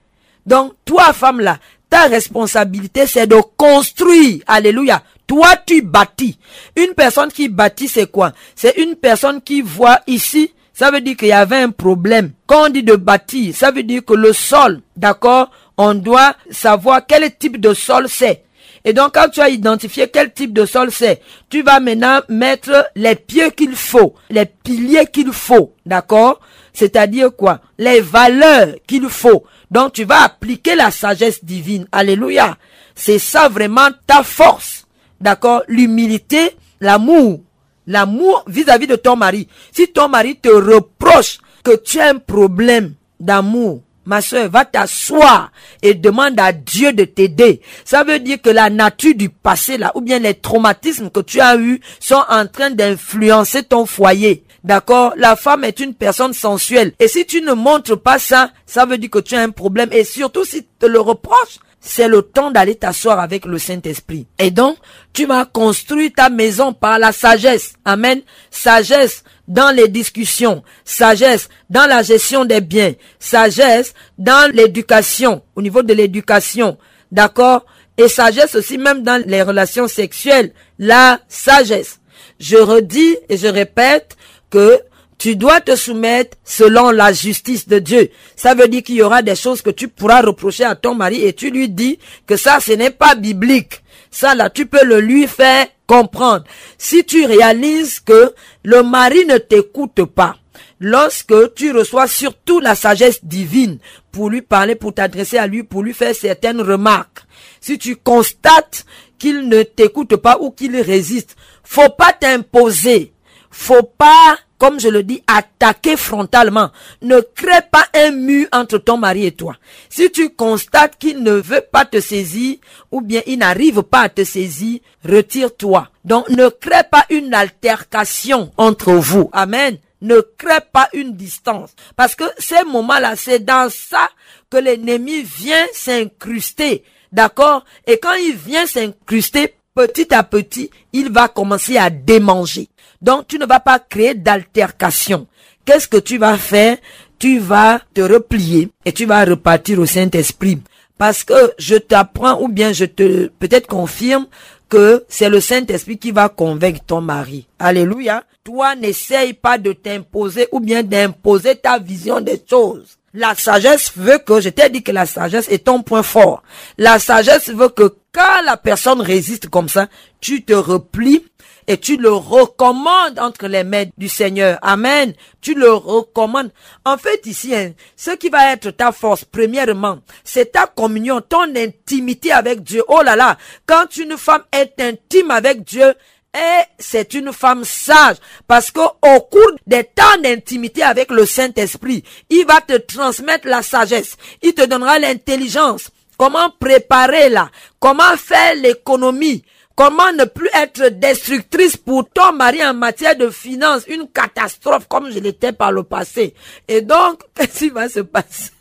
Donc, toi, femme-là, ta responsabilité, c'est de construire. Alléluia. Toi, tu bâtis. Une personne qui bâtit, c'est quoi? C'est une personne qui voit ici, ça veut dire qu'il y avait un problème. Quand on dit de bâtir, ça veut dire que le sol, d'accord, on doit savoir quel type de sol c'est. Et donc, quand tu as identifié quel type de sol c'est, tu vas maintenant mettre les pieds qu'il faut, les piliers qu'il faut, d'accord? C'est-à-dire quoi? Les valeurs qu'il faut. Donc, tu vas appliquer la sagesse divine. Alléluia. C'est ça vraiment ta force. D'accord? L'humilité, l'amour. L'amour vis-à-vis de ton mari. Si ton mari te reproche que tu as un problème d'amour, ma soeur, va t'asseoir et demande à Dieu de t'aider. Ça veut dire que la nature du passé, là, ou bien les traumatismes que tu as eus sont en train d'influencer ton foyer. D'accord? La femme est une personne sensuelle. Et si tu ne montres pas ça, ça veut dire que tu as un problème. Et surtout si tu te le reproches, c'est le temps d'aller t'asseoir avec le Saint-Esprit. Et donc, tu vas construire ta maison par la sagesse. Amen. Sagesse dans les discussions, sagesse dans la gestion des biens, sagesse dans l'éducation, au niveau de l'éducation. D'accord? Et sagesse aussi même dans les relations sexuelles. La sagesse. Je redis et je répète que tu dois te soumettre selon la justice de Dieu. Ça veut dire qu'il y aura des choses que tu pourras reprocher à ton mari et tu lui dis que ça, ce n'est pas biblique. Ça, là, tu peux le lui faire comprendre. Si tu réalises que le mari ne t'écoute pas, lorsque tu reçois surtout la sagesse divine pour lui parler, pour t'adresser à lui, pour lui faire certaines remarques, si tu constates qu'il ne t'écoute pas ou qu'il résiste, faut pas t'imposer. Faut pas comme je le dis, attaquer frontalement. Ne crée pas un mur entre ton mari et toi. Si tu constates qu'il ne veut pas te saisir, ou bien il n'arrive pas à te saisir, retire-toi. Donc ne crée pas une altercation entre vous. Amen. Ne crée pas une distance. Parce que ces moments-là, c'est dans ça que l'ennemi vient s'incruster. D'accord? Et quand il vient s'incruster, petit à petit, il va commencer à démanger. Donc tu ne vas pas créer d'altercation. Qu'est-ce que tu vas faire? Tu vas te replier et tu vas repartir au Saint-Esprit. Parce que je t'apprends ou bien je te peut-être confirme que c'est le Saint-Esprit qui va convaincre ton mari. Alléluia. Toi, n'essaye pas de t'imposer ou bien d'imposer ta vision des choses. La sagesse veut que, je t'ai dit que la sagesse est ton point fort. La sagesse veut que quand la personne résiste comme ça, tu te replies et tu le recommandes entre les mains du Seigneur. Amen. Tu le recommandes. En fait, ici, hein, ce qui va être ta force, premièrement, c'est ta communion, ton intimité avec Dieu. Oh là là, quand une femme est intime avec Dieu, et c'est une femme sage parce que au cours des temps d'intimité avec le Saint-Esprit, il va te transmettre la sagesse. Il te donnera l'intelligence. Comment préparer là? Comment faire l'économie? Comment ne plus être destructrice pour ton mari en matière de finances, une catastrophe comme je l'étais par le passé. Et donc, qu'est-ce qui va se passer?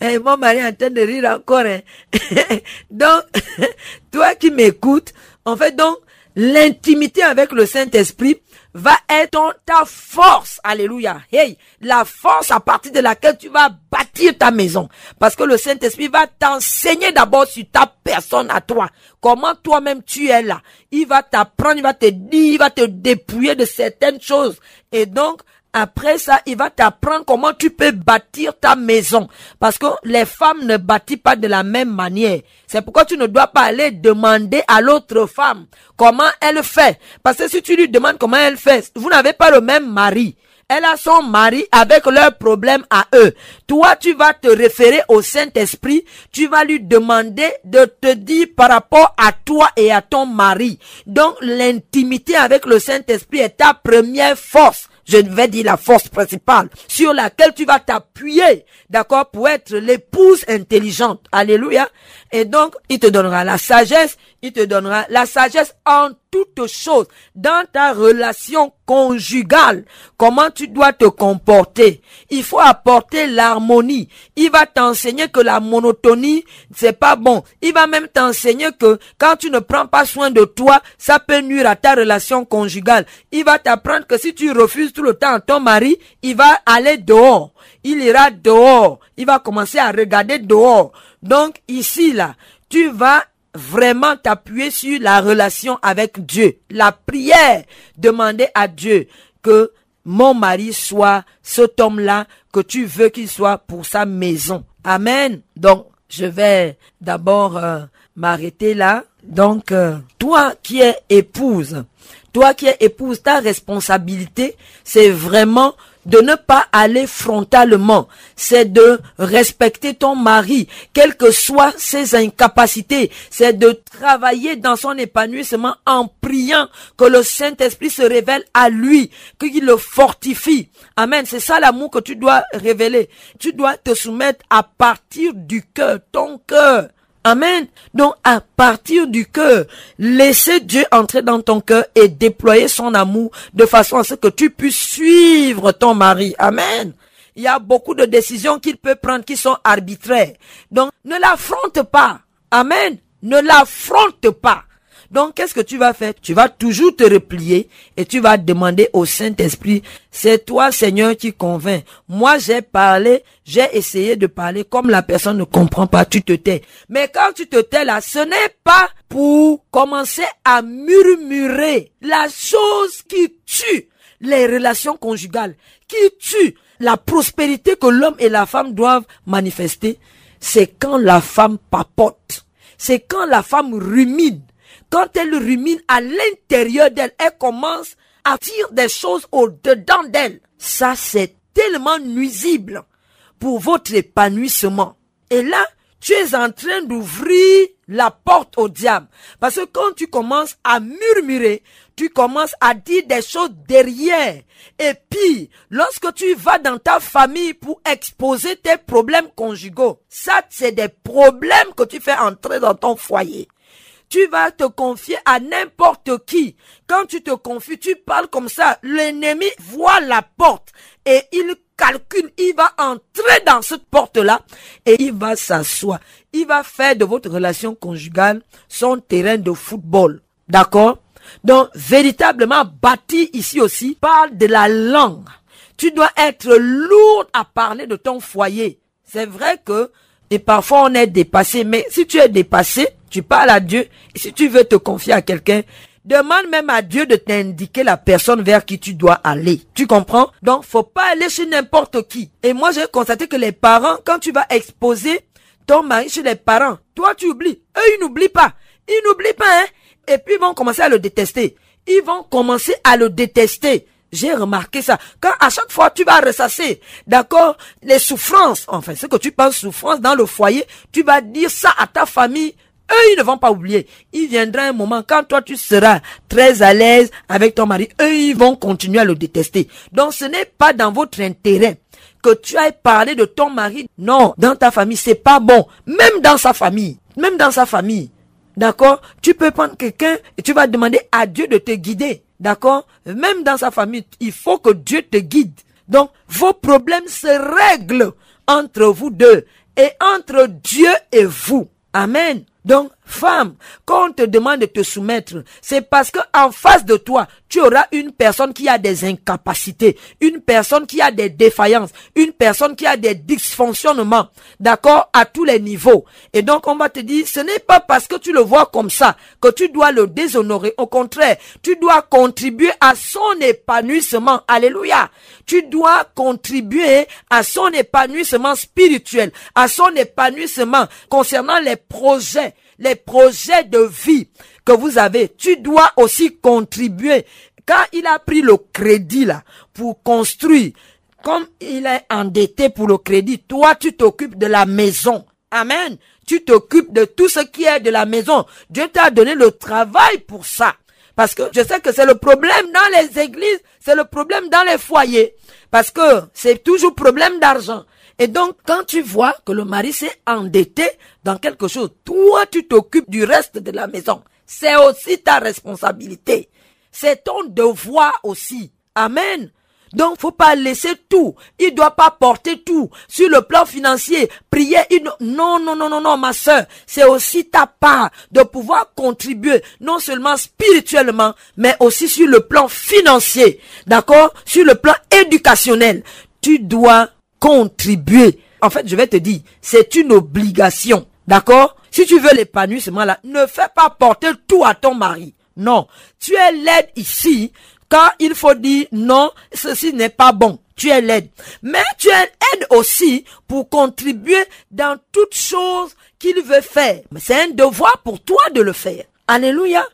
Eh, Mon mari est en train de rire encore. Hein. donc, toi qui m'écoutes, en fait, donc, l'intimité avec le Saint-Esprit va être ta force. Alléluia. Hey, la force à partir de laquelle tu vas bâtir ta maison. Parce que le Saint-Esprit va t'enseigner d'abord sur ta personne à toi. Comment toi-même tu es là. Il va t'apprendre, il va te dire, il va te dépouiller de certaines choses. Et donc, après ça, il va t'apprendre comment tu peux bâtir ta maison. Parce que les femmes ne bâtissent pas de la même manière. C'est pourquoi tu ne dois pas aller demander à l'autre femme comment elle fait. Parce que si tu lui demandes comment elle fait, vous n'avez pas le même mari. Elle a son mari avec leurs problèmes à eux. Toi, tu vas te référer au Saint-Esprit. Tu vas lui demander de te dire par rapport à toi et à ton mari. Donc, l'intimité avec le Saint-Esprit est ta première force je vais dire la force principale sur laquelle tu vas t'appuyer, d'accord, pour être l'épouse intelligente. Alléluia. Et donc, il te donnera la sagesse, il te donnera la sagesse en toutes choses dans ta relation conjugale. Comment tu dois te comporter? Il faut apporter l'harmonie. Il va t'enseigner que la monotonie, c'est pas bon. Il va même t'enseigner que quand tu ne prends pas soin de toi, ça peut nuire à ta relation conjugale. Il va t'apprendre que si tu refuses tout le temps ton mari, il va aller dehors. Il ira dehors. Il va commencer à regarder dehors. Donc ici, là, tu vas vraiment t'appuyer sur la relation avec Dieu. La prière, demander à Dieu que mon mari soit cet homme-là que tu veux qu'il soit pour sa maison. Amen. Donc, je vais d'abord euh, m'arrêter là. Donc, euh, toi qui es épouse, toi qui es épouse, ta responsabilité, c'est vraiment de ne pas aller frontalement, c'est de respecter ton mari, quelles que soient ses incapacités, c'est de travailler dans son épanouissement en priant que le Saint-Esprit se révèle à lui, qu'il le fortifie. Amen. C'est ça l'amour que tu dois révéler. Tu dois te soumettre à partir du cœur, ton cœur. Amen. Donc, à partir du cœur, laissez Dieu entrer dans ton cœur et déployer son amour de façon à ce que tu puisses suivre ton mari. Amen. Il y a beaucoup de décisions qu'il peut prendre qui sont arbitraires. Donc, ne l'affronte pas. Amen. Ne l'affronte pas. Donc, qu'est-ce que tu vas faire? Tu vas toujours te replier et tu vas demander au Saint-Esprit, c'est toi, Seigneur, qui convainc. Moi, j'ai parlé, j'ai essayé de parler, comme la personne ne comprend pas, tu te tais. Mais quand tu te tais là, ce n'est pas pour commencer à murmurer la chose qui tue les relations conjugales, qui tue la prospérité que l'homme et la femme doivent manifester. C'est quand la femme papote. C'est quand la femme rumine quand elle rumine à l'intérieur d'elle, elle commence à tirer des choses au-dedans d'elle. Ça, c'est tellement nuisible pour votre épanouissement. Et là, tu es en train d'ouvrir la porte au diable. Parce que quand tu commences à murmurer, tu commences à dire des choses derrière. Et puis, lorsque tu vas dans ta famille pour exposer tes problèmes conjugaux, ça, c'est des problèmes que tu fais entrer dans ton foyer tu vas te confier à n'importe qui. Quand tu te confies, tu parles comme ça. L'ennemi voit la porte et il calcule, il va entrer dans cette porte-là et il va s'asseoir. Il va faire de votre relation conjugale son terrain de football. D'accord? Donc, véritablement bâti ici aussi, parle de la langue. Tu dois être lourd à parler de ton foyer. C'est vrai que, et parfois on est dépassé, mais si tu es dépassé, tu parles à Dieu. Et si tu veux te confier à quelqu'un, demande même à Dieu de t'indiquer la personne vers qui tu dois aller. Tu comprends? Donc, faut pas aller chez n'importe qui. Et moi, j'ai constaté que les parents, quand tu vas exposer ton mari chez les parents, toi, tu oublies. Eux, ils n'oublient pas. Ils n'oublient pas, hein. Et puis, ils vont commencer à le détester. Ils vont commencer à le détester. J'ai remarqué ça. Quand à chaque fois tu vas ressasser, d'accord, les souffrances, enfin, ce que tu penses souffrance dans le foyer, tu vas dire ça à ta famille, eux, ils ne vont pas oublier. Il viendra un moment quand toi tu seras très à l'aise avec ton mari. Eux, ils vont continuer à le détester. Donc ce n'est pas dans votre intérêt que tu ailles parler de ton mari. Non, dans ta famille, c'est pas bon. Même dans sa famille. Même dans sa famille. D'accord? Tu peux prendre quelqu'un et tu vas demander à Dieu de te guider. D'accord? Même dans sa famille, il faut que Dieu te guide. Donc, vos problèmes se règlent entre vous deux et entre Dieu et vous. Amen. Donc, femme, quand on te demande de te soumettre, c'est parce que en face de toi, tu auras une personne qui a des incapacités, une personne qui a des défaillances, une personne qui a des dysfonctionnements, d'accord, à tous les niveaux. Et donc, on va te dire, ce n'est pas parce que tu le vois comme ça que tu dois le déshonorer. Au contraire, tu dois contribuer à son épanouissement. Alléluia. Tu dois contribuer à son épanouissement spirituel, à son épanouissement concernant les projets les projets de vie que vous avez, tu dois aussi contribuer. Quand il a pris le crédit là pour construire, comme il est endetté pour le crédit, toi tu t'occupes de la maison. Amen. Tu t'occupes de tout ce qui est de la maison. Dieu t'a donné le travail pour ça. Parce que je sais que c'est le problème dans les églises, c'est le problème dans les foyers. Parce que c'est toujours problème d'argent. Et donc, quand tu vois que le mari s'est endetté dans quelque chose, toi, tu t'occupes du reste de la maison. C'est aussi ta responsabilité. C'est ton devoir aussi. Amen. Donc, faut pas laisser tout. Il doit pas porter tout. Sur le plan financier, prier. Non, non, non, non, non, ma soeur. C'est aussi ta part de pouvoir contribuer, non seulement spirituellement, mais aussi sur le plan financier. D'accord? Sur le plan éducationnel. Tu dois contribuer. En fait, je vais te dire, c'est une obligation. D'accord? Si tu veux l'épanouissement là, ne fais pas porter tout à ton mari. Non. Tu es l'aide ici quand il faut dire non, ceci n'est pas bon. Tu es l'aide. Mais tu es l'aide aussi pour contribuer dans toutes choses qu'il veut faire. Mais c'est un devoir pour toi de le faire. Alléluia.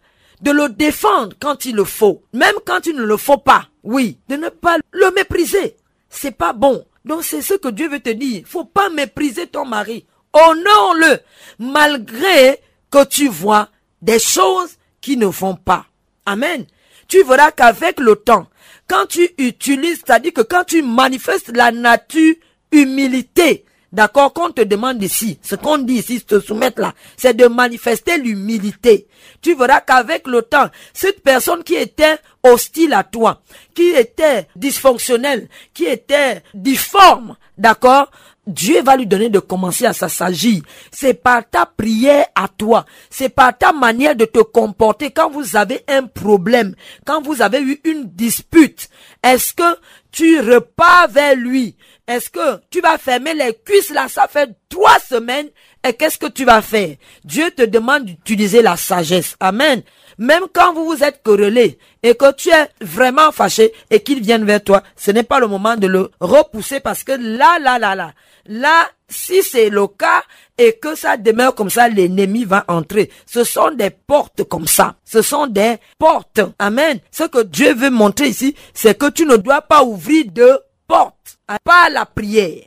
De le défendre quand il le faut. Même quand il ne le faut pas. Oui. De ne pas le mépriser. C'est pas bon. Donc c'est ce que Dieu veut te dire. Faut pas mépriser ton mari. Honore-le. Malgré que tu vois des choses qui ne vont pas. Amen tu verras qu'avec le temps, quand tu utilises, c'est-à-dire que quand tu manifestes la nature humilité, d'accord, qu'on te demande ici, ce qu'on dit ici, te soumettre là, c'est de manifester l'humilité. Tu verras qu'avec le temps, cette personne qui était hostile à toi, qui était dysfonctionnelle, qui était difforme, d'accord, Dieu va lui donner de commencer à s'assagir. C'est par ta prière à toi. C'est par ta manière de te comporter quand vous avez un problème, quand vous avez eu une dispute. Est-ce que tu repars vers lui? Est-ce que tu vas fermer les cuisses là? Ça fait trois semaines. Et qu'est-ce que tu vas faire? Dieu te demande d'utiliser la sagesse. Amen. Même quand vous vous êtes querellé et que tu es vraiment fâché et qu'il vienne vers toi, ce n'est pas le moment de le repousser parce que là, là, là, là, là, si c'est le cas et que ça demeure comme ça, l'ennemi va entrer. Ce sont des portes comme ça. Ce sont des portes. Amen. Ce que Dieu veut montrer ici, c'est que tu ne dois pas ouvrir de portes. Pas la prière.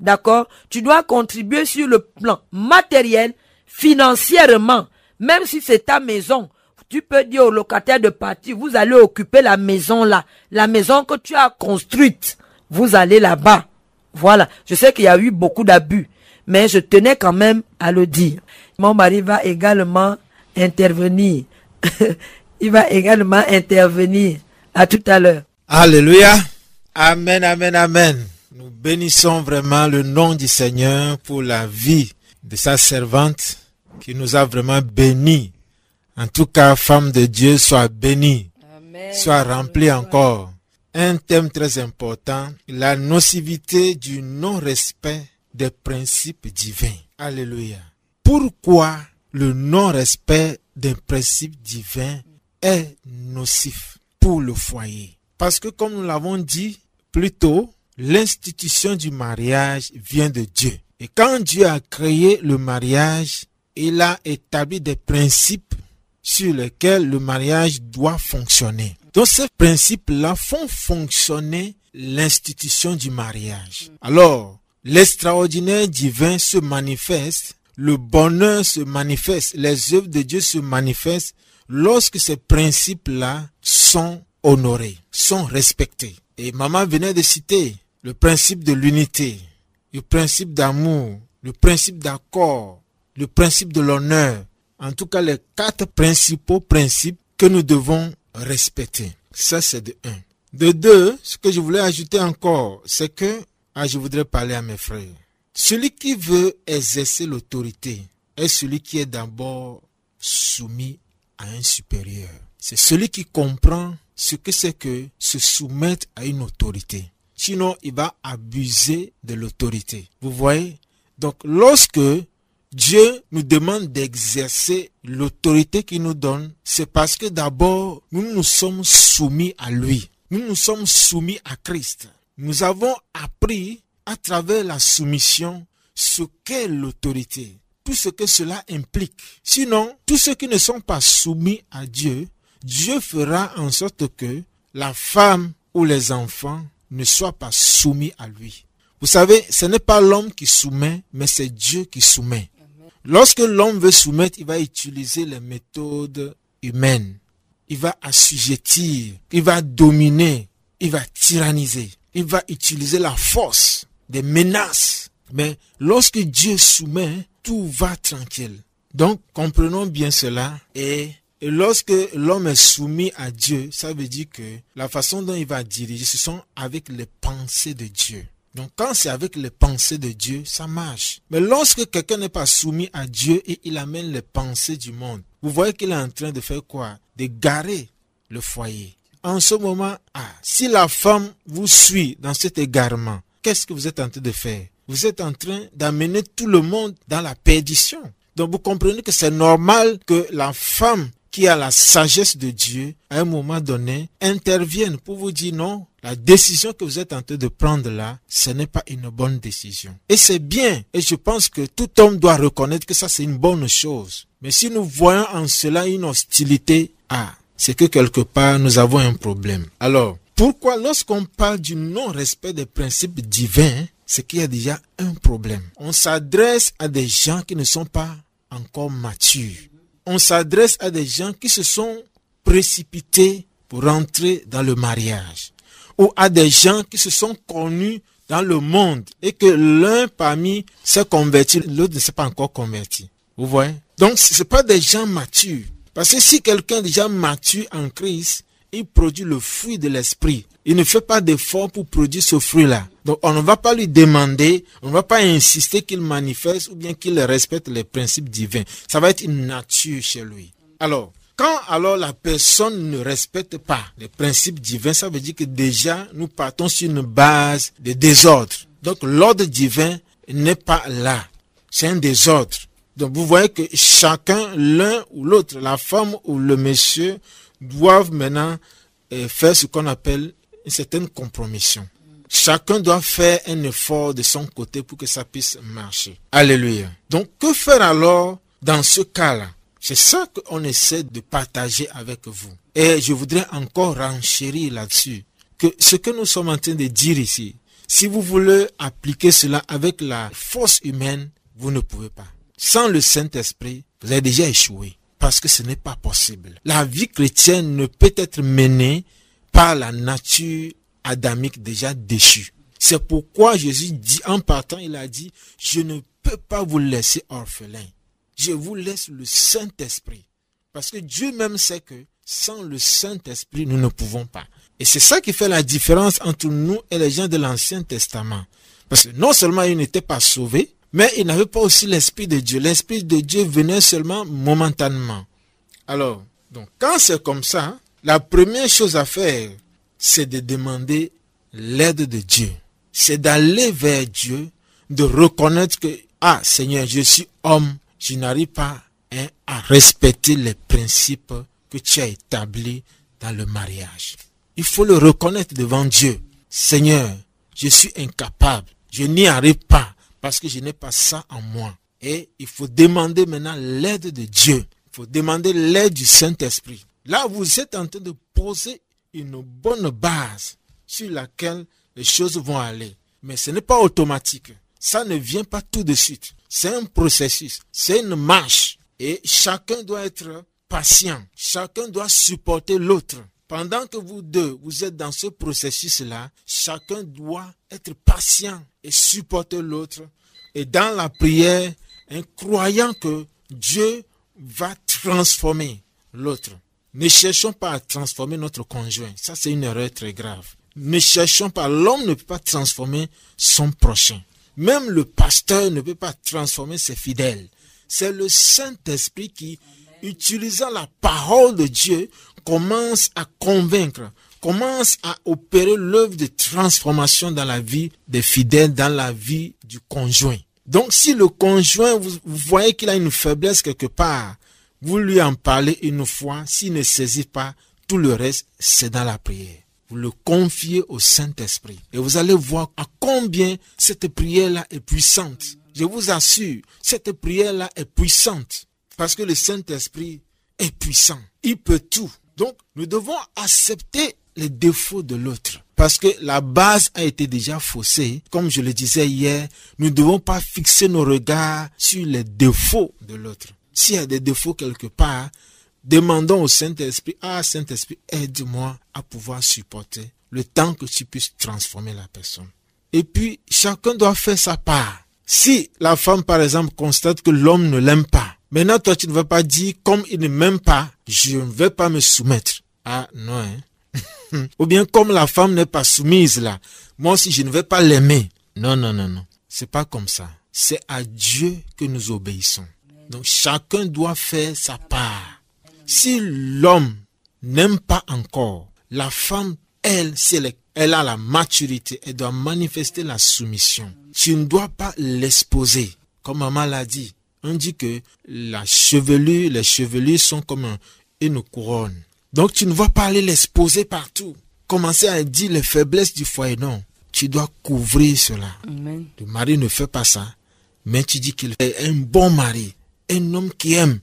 D'accord? Tu dois contribuer sur le plan matériel, financièrement, même si c'est ta maison, tu peux dire au locataire de partir, vous allez occuper la maison là, la maison que tu as construite. Vous allez là-bas. Voilà. Je sais qu'il y a eu beaucoup d'abus, mais je tenais quand même à le dire. Mon mari va également intervenir. Il va également intervenir. À tout à l'heure. Alléluia. Amen, amen, amen. Nous bénissons vraiment le nom du Seigneur pour la vie de sa servante qui nous a vraiment bénis en tout cas, femme de Dieu, sois bénie, sois remplie encore. Un thème très important, la nocivité du non-respect des principes divins. Alléluia. Pourquoi le non-respect des principes divins est nocif pour le foyer? Parce que comme nous l'avons dit plus tôt, l'institution du mariage vient de Dieu. Et quand Dieu a créé le mariage, il a établi des principes sur lesquels le mariage doit fonctionner. Donc ces principes-là font fonctionner l'institution du mariage. Alors, l'extraordinaire divin se manifeste, le bonheur se manifeste, les œuvres de Dieu se manifestent lorsque ces principes-là sont honorés, sont respectés. Et maman venait de citer le principe de l'unité, le principe d'amour, le principe d'accord, le principe de l'honneur, en tout cas les quatre principaux principes que nous devons respecter. Ça, c'est de un. De deux, ce que je voulais ajouter encore, c'est que, ah, je voudrais parler à mes frères. Celui qui veut exercer l'autorité est celui qui est d'abord soumis à un supérieur. C'est celui qui comprend ce que c'est que se soumettre à une autorité. Sinon, il va abuser de l'autorité. Vous voyez? Donc, lorsque Dieu nous demande d'exercer l'autorité qu'il nous donne, c'est parce que d'abord, nous nous sommes soumis à lui. Nous nous sommes soumis à Christ. Nous avons appris à travers la soumission ce qu'est l'autorité, tout ce que cela implique. Sinon, tous ceux qui ne sont pas soumis à Dieu, Dieu fera en sorte que la femme ou les enfants ne soient pas soumis à lui. Vous savez, ce n'est pas l'homme qui soumet, mais c'est Dieu qui soumet. Lorsque l'homme veut soumettre, il va utiliser les méthodes humaines. Il va assujettir, il va dominer, il va tyranniser, il va utiliser la force. des menaces. Mais lorsque Dieu soumet, tout va tranquille. Donc, comprenons bien cela et lorsque l'homme est soumis à Dieu, ça veut dire que la façon dont il va diriger, ce sont avec les pensées de Dieu. Quand c'est avec les pensées de Dieu, ça marche. Mais lorsque quelqu'un n'est pas soumis à Dieu et il amène les pensées du monde, vous voyez qu'il est en train de faire quoi? De garer le foyer. En ce moment, ah, si la femme vous suit dans cet égarement, qu'est-ce que vous êtes en train de faire? Vous êtes en train d'amener tout le monde dans la perdition. Donc vous comprenez que c'est normal que la femme qui a la sagesse de Dieu, à un moment donné, interviennent pour vous dire non, la décision que vous êtes en train de prendre là, ce n'est pas une bonne décision. Et c'est bien, et je pense que tout homme doit reconnaître que ça c'est une bonne chose. Mais si nous voyons en cela une hostilité, ah, c'est que quelque part nous avons un problème. Alors, pourquoi lorsqu'on parle du non-respect des principes divins, c'est qu'il y a déjà un problème? On s'adresse à des gens qui ne sont pas encore matures on s'adresse à des gens qui se sont précipités pour entrer dans le mariage, ou à des gens qui se sont connus dans le monde et que l'un parmi s'est converti, l'autre ne s'est pas encore converti. Vous voyez? Donc, ce pas des gens matures. Parce que si quelqu'un est déjà mature en Christ, il produit le fruit de l'esprit. Il ne fait pas d'effort pour produire ce fruit-là. Donc on ne va pas lui demander, on ne va pas insister qu'il manifeste ou bien qu'il respecte les principes divins. Ça va être une nature chez lui. Alors, quand alors la personne ne respecte pas les principes divins, ça veut dire que déjà nous partons sur une base de désordre. Donc l'ordre divin n'est pas là. C'est un désordre. Donc vous voyez que chacun, l'un ou l'autre, la femme ou le monsieur, doivent maintenant euh, faire ce qu'on appelle une certaine compromission. Chacun doit faire un effort de son côté pour que ça puisse marcher. Alléluia. Donc, que faire alors dans ce cas-là? C'est ça qu'on essaie de partager avec vous. Et je voudrais encore renchérir là-dessus. Que ce que nous sommes en train de dire ici, si vous voulez appliquer cela avec la force humaine, vous ne pouvez pas. Sans le Saint-Esprit, vous avez déjà échoué parce que ce n'est pas possible. La vie chrétienne ne peut être menée par la nature adamique déjà déchue. C'est pourquoi Jésus dit, en partant, il a dit, je ne peux pas vous laisser orphelin. Je vous laisse le Saint-Esprit. Parce que Dieu même sait que sans le Saint-Esprit, nous ne pouvons pas. Et c'est ça qui fait la différence entre nous et les gens de l'Ancien Testament. Parce que non seulement ils n'étaient pas sauvés, mais il n'avait pas aussi l'Esprit de Dieu. L'Esprit de Dieu venait seulement momentanément. Alors, donc, quand c'est comme ça, la première chose à faire, c'est de demander l'aide de Dieu. C'est d'aller vers Dieu, de reconnaître que, ah Seigneur, je suis homme, je n'arrive pas hein, à respecter les principes que tu as établis dans le mariage. Il faut le reconnaître devant Dieu. Seigneur, je suis incapable, je n'y arrive pas parce que je n'ai pas ça en moi. Et il faut demander maintenant l'aide de Dieu. Il faut demander l'aide du Saint-Esprit. Là, vous êtes en train de poser une bonne base sur laquelle les choses vont aller. Mais ce n'est pas automatique. Ça ne vient pas tout de suite. C'est un processus. C'est une marche. Et chacun doit être patient. Chacun doit supporter l'autre. Pendant que vous deux, vous êtes dans ce processus-là, chacun doit être patient et supporter l'autre. Et dans la prière, en croyant que Dieu va transformer l'autre. Ne cherchons pas à transformer notre conjoint. Ça, c'est une erreur très grave. Ne cherchons pas. L'homme ne peut pas transformer son prochain. Même le pasteur ne peut pas transformer ses fidèles. C'est le Saint-Esprit qui, utilisant la parole de Dieu, commence à convaincre, commence à opérer l'œuvre de transformation dans la vie des fidèles, dans la vie du conjoint. Donc si le conjoint, vous, voyez qu'il a une faiblesse quelque part, vous lui en parlez une fois, s'il ne saisit pas, tout le reste, c'est dans la prière. Vous le confiez au Saint-Esprit. Et vous allez voir à combien cette prière-là est puissante. Je vous assure, cette prière-là est puissante. Parce que le Saint-Esprit est puissant. Il peut tout. Donc, nous devons accepter les défauts de l'autre. Parce que la base a été déjà faussée. Comme je le disais hier, nous ne devons pas fixer nos regards sur les défauts de l'autre. S'il y a des défauts quelque part, demandons au Saint-Esprit, ah Saint-Esprit, aide-moi à pouvoir supporter le temps que tu puisses transformer la personne. Et puis, chacun doit faire sa part. Si la femme, par exemple, constate que l'homme ne l'aime pas, maintenant toi, tu ne vas pas dire, comme il ne m'aime pas, je ne vais pas me soumettre. Ah, non, hein? Ou bien, comme la femme n'est pas soumise là, moi aussi, je ne vais pas l'aimer. Non, non, non, non. C'est pas comme ça. C'est à Dieu que nous obéissons. Donc, chacun doit faire sa part. Si l'homme n'aime pas encore, la femme, elle, elle, elle a la maturité, elle doit manifester la soumission. Tu ne dois pas l'exposer. Comme maman l'a dit, on dit que la chevelure, les chevelures sont comme une couronne. Donc tu ne vas pas aller l'exposer partout. Commencer à dire les faiblesses du foyer. Non, tu dois couvrir cela. Le mari ne fait pas ça. Mais tu dis qu'il est un bon mari, un homme qui aime.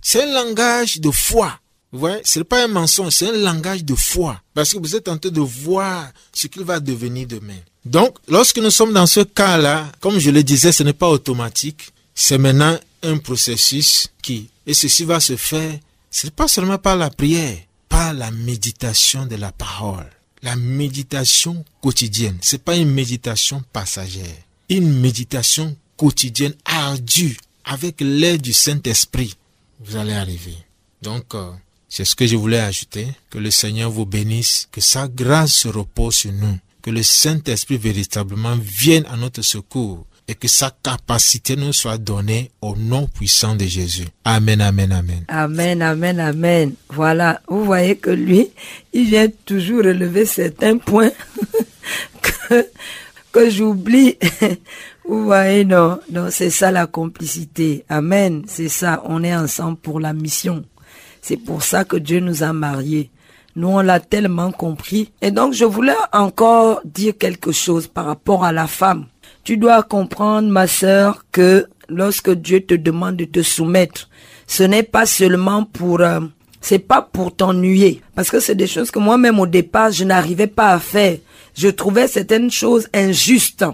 C'est un langage de foi. Vous voyez, ce n'est pas un mensonge, c'est un langage de foi. Parce que vous êtes en train de voir ce qu'il va devenir demain. Donc, lorsque nous sommes dans ce cas-là, comme je le disais, ce n'est pas automatique. C'est maintenant un processus qui, et ceci va se faire, ce n'est pas seulement par la prière, par la méditation de la parole. La méditation quotidienne, c'est pas une méditation passagère. Une méditation quotidienne ardue avec l'aide du Saint-Esprit. Vous allez arriver. Donc, euh, c'est ce que je voulais ajouter. Que le Seigneur vous bénisse, que sa grâce se repose sur nous, que le Saint-Esprit véritablement vienne à notre secours et que sa capacité nous soit donnée au nom puissant de Jésus. Amen, amen, amen. Amen, amen, amen. Voilà, vous voyez que lui, il vient toujours relever certains points que, que j'oublie. Vous voyez, non, non, c'est ça la complicité. Amen, c'est ça, on est ensemble pour la mission. C'est pour ça que Dieu nous a mariés. Nous, on l'a tellement compris. Et donc, je voulais encore dire quelque chose par rapport à la femme. Tu dois comprendre, ma sœur, que lorsque Dieu te demande de te soumettre, ce n'est pas seulement pour, euh, c'est pas pour t'ennuyer. Parce que c'est des choses que moi-même au départ, je n'arrivais pas à faire. Je trouvais certaines choses injustes.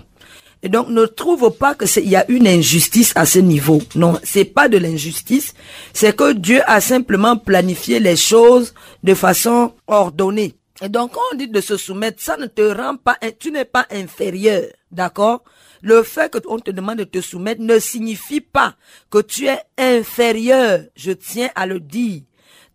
Et donc, ne trouve pas que il y a une injustice à ce niveau. Non, c'est pas de l'injustice. C'est que Dieu a simplement planifié les choses de façon ordonnée. Et donc, quand on dit de se soumettre, ça ne te rend pas, tu n'es pas inférieur. D'accord? Le fait que on te demande de te soumettre ne signifie pas que tu es inférieur. Je tiens à le dire.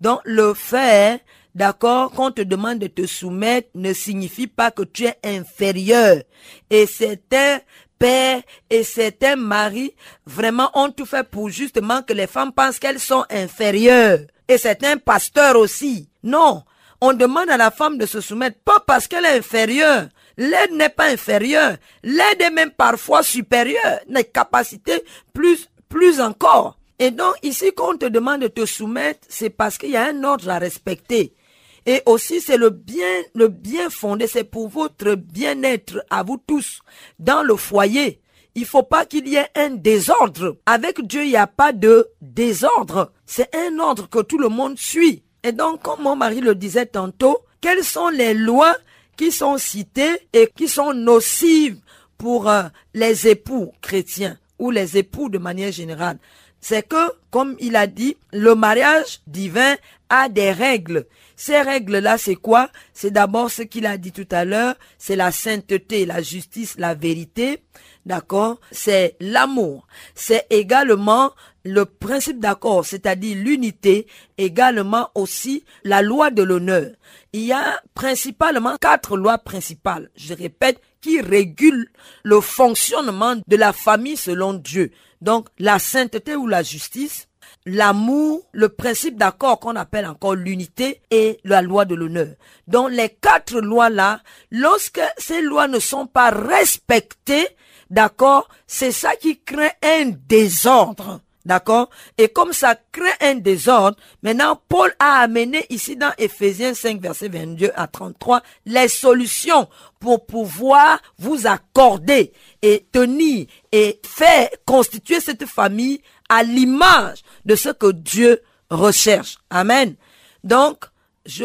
Donc, le fait D'accord Qu'on te demande de te soumettre ne signifie pas que tu es inférieur. Et certains pères et certains maris vraiment ont tout fait pour justement que les femmes pensent qu'elles sont inférieures. Et certains pasteurs aussi. Non. On demande à la femme de se soumettre pas parce qu'elle est inférieure. L'aide n'est pas inférieure. L'aide est même parfois supérieure. Les capacités plus, plus encore. Et donc, ici, quand on te demande de te soumettre, c'est parce qu'il y a un ordre à respecter. Et aussi, c'est le bien, le bien fondé, c'est pour votre bien-être à vous tous dans le foyer. Il faut pas qu'il y ait un désordre. Avec Dieu, il n'y a pas de désordre. C'est un ordre que tout le monde suit. Et donc, comme mon mari le disait tantôt, quelles sont les lois qui sont citées et qui sont nocives pour euh, les époux chrétiens ou les époux de manière générale c'est que, comme il a dit, le mariage divin a des règles. Ces règles-là, c'est quoi? C'est d'abord ce qu'il a dit tout à l'heure, c'est la sainteté, la justice, la vérité. D'accord? C'est l'amour. C'est également le principe d'accord, c'est-à-dire l'unité, également aussi la loi de l'honneur. Il y a principalement quatre lois principales, je répète, qui régulent le fonctionnement de la famille selon Dieu. Donc la sainteté ou la justice, l'amour, le principe d'accord qu'on appelle encore l'unité et la loi de l'honneur. Donc les quatre lois-là, lorsque ces lois ne sont pas respectées, d'accord, c'est ça qui crée un désordre. D'accord? Et comme ça crée un désordre, maintenant Paul a amené ici dans Ephésiens 5, verset 22 à 33, les solutions pour pouvoir vous accorder et tenir et faire constituer cette famille à l'image de ce que Dieu recherche. Amen. Donc,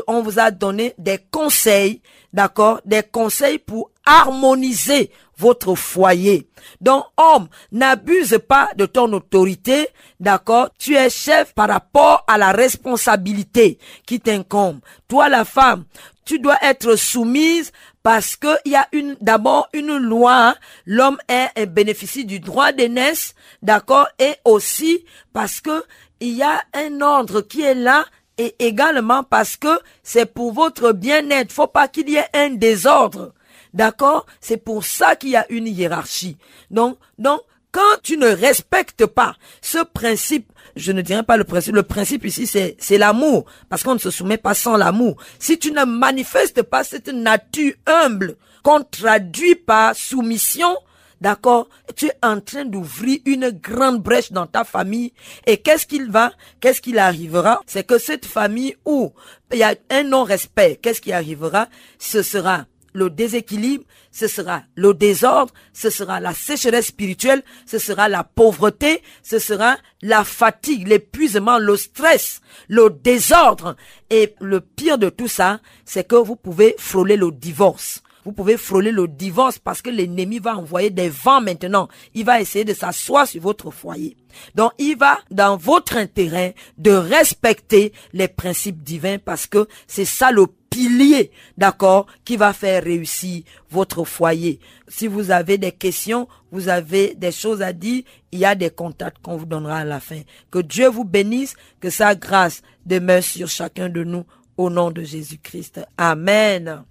on vous a donné des conseils, d'accord, des conseils pour harmoniser votre foyer. Donc, homme, n'abuse pas de ton autorité, d'accord? Tu es chef par rapport à la responsabilité qui t'incombe. Toi, la femme, tu dois être soumise parce que il y a une d'abord une loi. Hein. L'homme est, est bénéficie du droit d'aînesse, d'accord, et aussi parce que il y a un ordre qui est là et également parce que c'est pour votre bien-être. Faut pas qu'il y ait un désordre. D'accord? C'est pour ça qu'il y a une hiérarchie. Donc, donc, quand tu ne respectes pas ce principe, je ne dirais pas le principe, le principe ici c'est, c'est l'amour, parce qu'on ne se soumet pas sans l'amour. Si tu ne manifestes pas cette nature humble, qu'on traduit par soumission, D'accord Tu es en train d'ouvrir une grande brèche dans ta famille. Et qu'est-ce qu'il va Qu'est-ce qu'il arrivera? C'est que cette famille où il y a un non-respect, qu'est-ce qui arrivera? Ce sera le déséquilibre, ce sera le désordre, ce sera la sécheresse spirituelle, ce sera la pauvreté, ce sera la fatigue, l'épuisement, le stress, le désordre. Et le pire de tout ça, c'est que vous pouvez frôler le divorce. Vous pouvez frôler le divorce parce que l'ennemi va envoyer des vents maintenant. Il va essayer de s'asseoir sur votre foyer. Donc, il va dans votre intérêt de respecter les principes divins parce que c'est ça le pilier, d'accord, qui va faire réussir votre foyer. Si vous avez des questions, vous avez des choses à dire, il y a des contacts qu'on vous donnera à la fin. Que Dieu vous bénisse, que sa grâce demeure sur chacun de nous au nom de Jésus-Christ. Amen.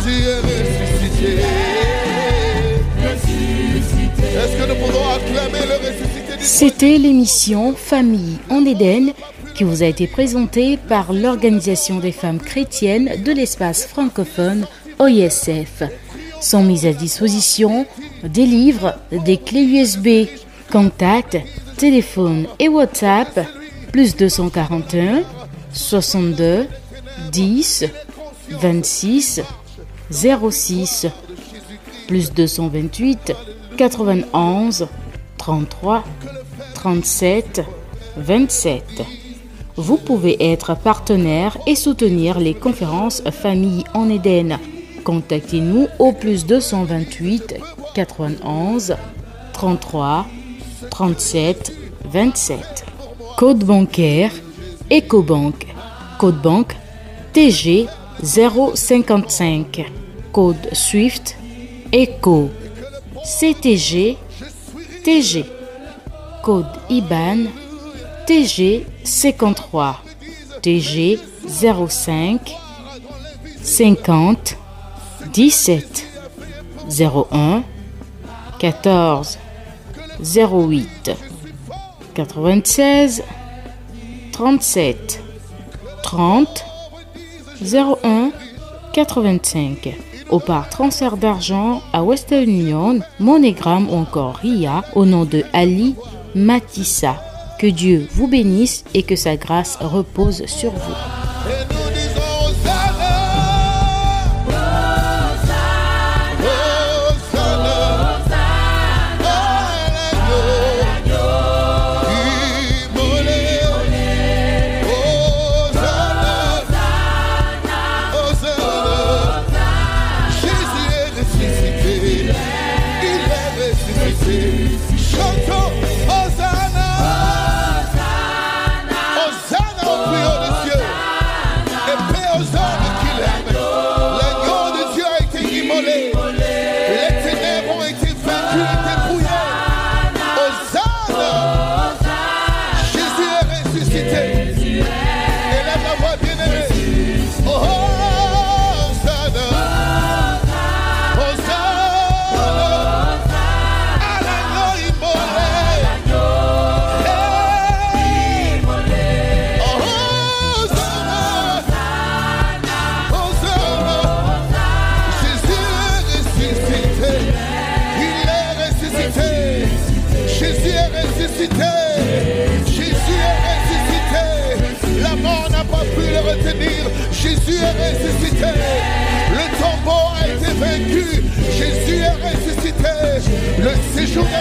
Jésus est ressuscité. Est-ce que nous pouvons acclamer le ressuscité C'était l'émission Famille en Éden qui vous a été présentée par l'Organisation des femmes chrétiennes de l'espace francophone OISF. Sont mises à disposition des livres, des clés USB, contacts, téléphone et WhatsApp, plus 241 62 10 26 06 plus 228 91 33 37 27. Vous pouvez être partenaire et soutenir les conférences Famille en Éden. Contactez-nous au plus 228 91 33 37 27. Code bancaire EcoBank. Code banque TG 055. Code SWIFT ECHO CTG TG. Code IBAN TG 53 TG 05 50 17 01 14 08 96 37 30 01 85 ou par transfert d'argent à Western Union, MoneyGram ou encore RIA au nom de Ali Matissa. Que Dieu vous bénisse et que sa grâce repose sur vous. Séjour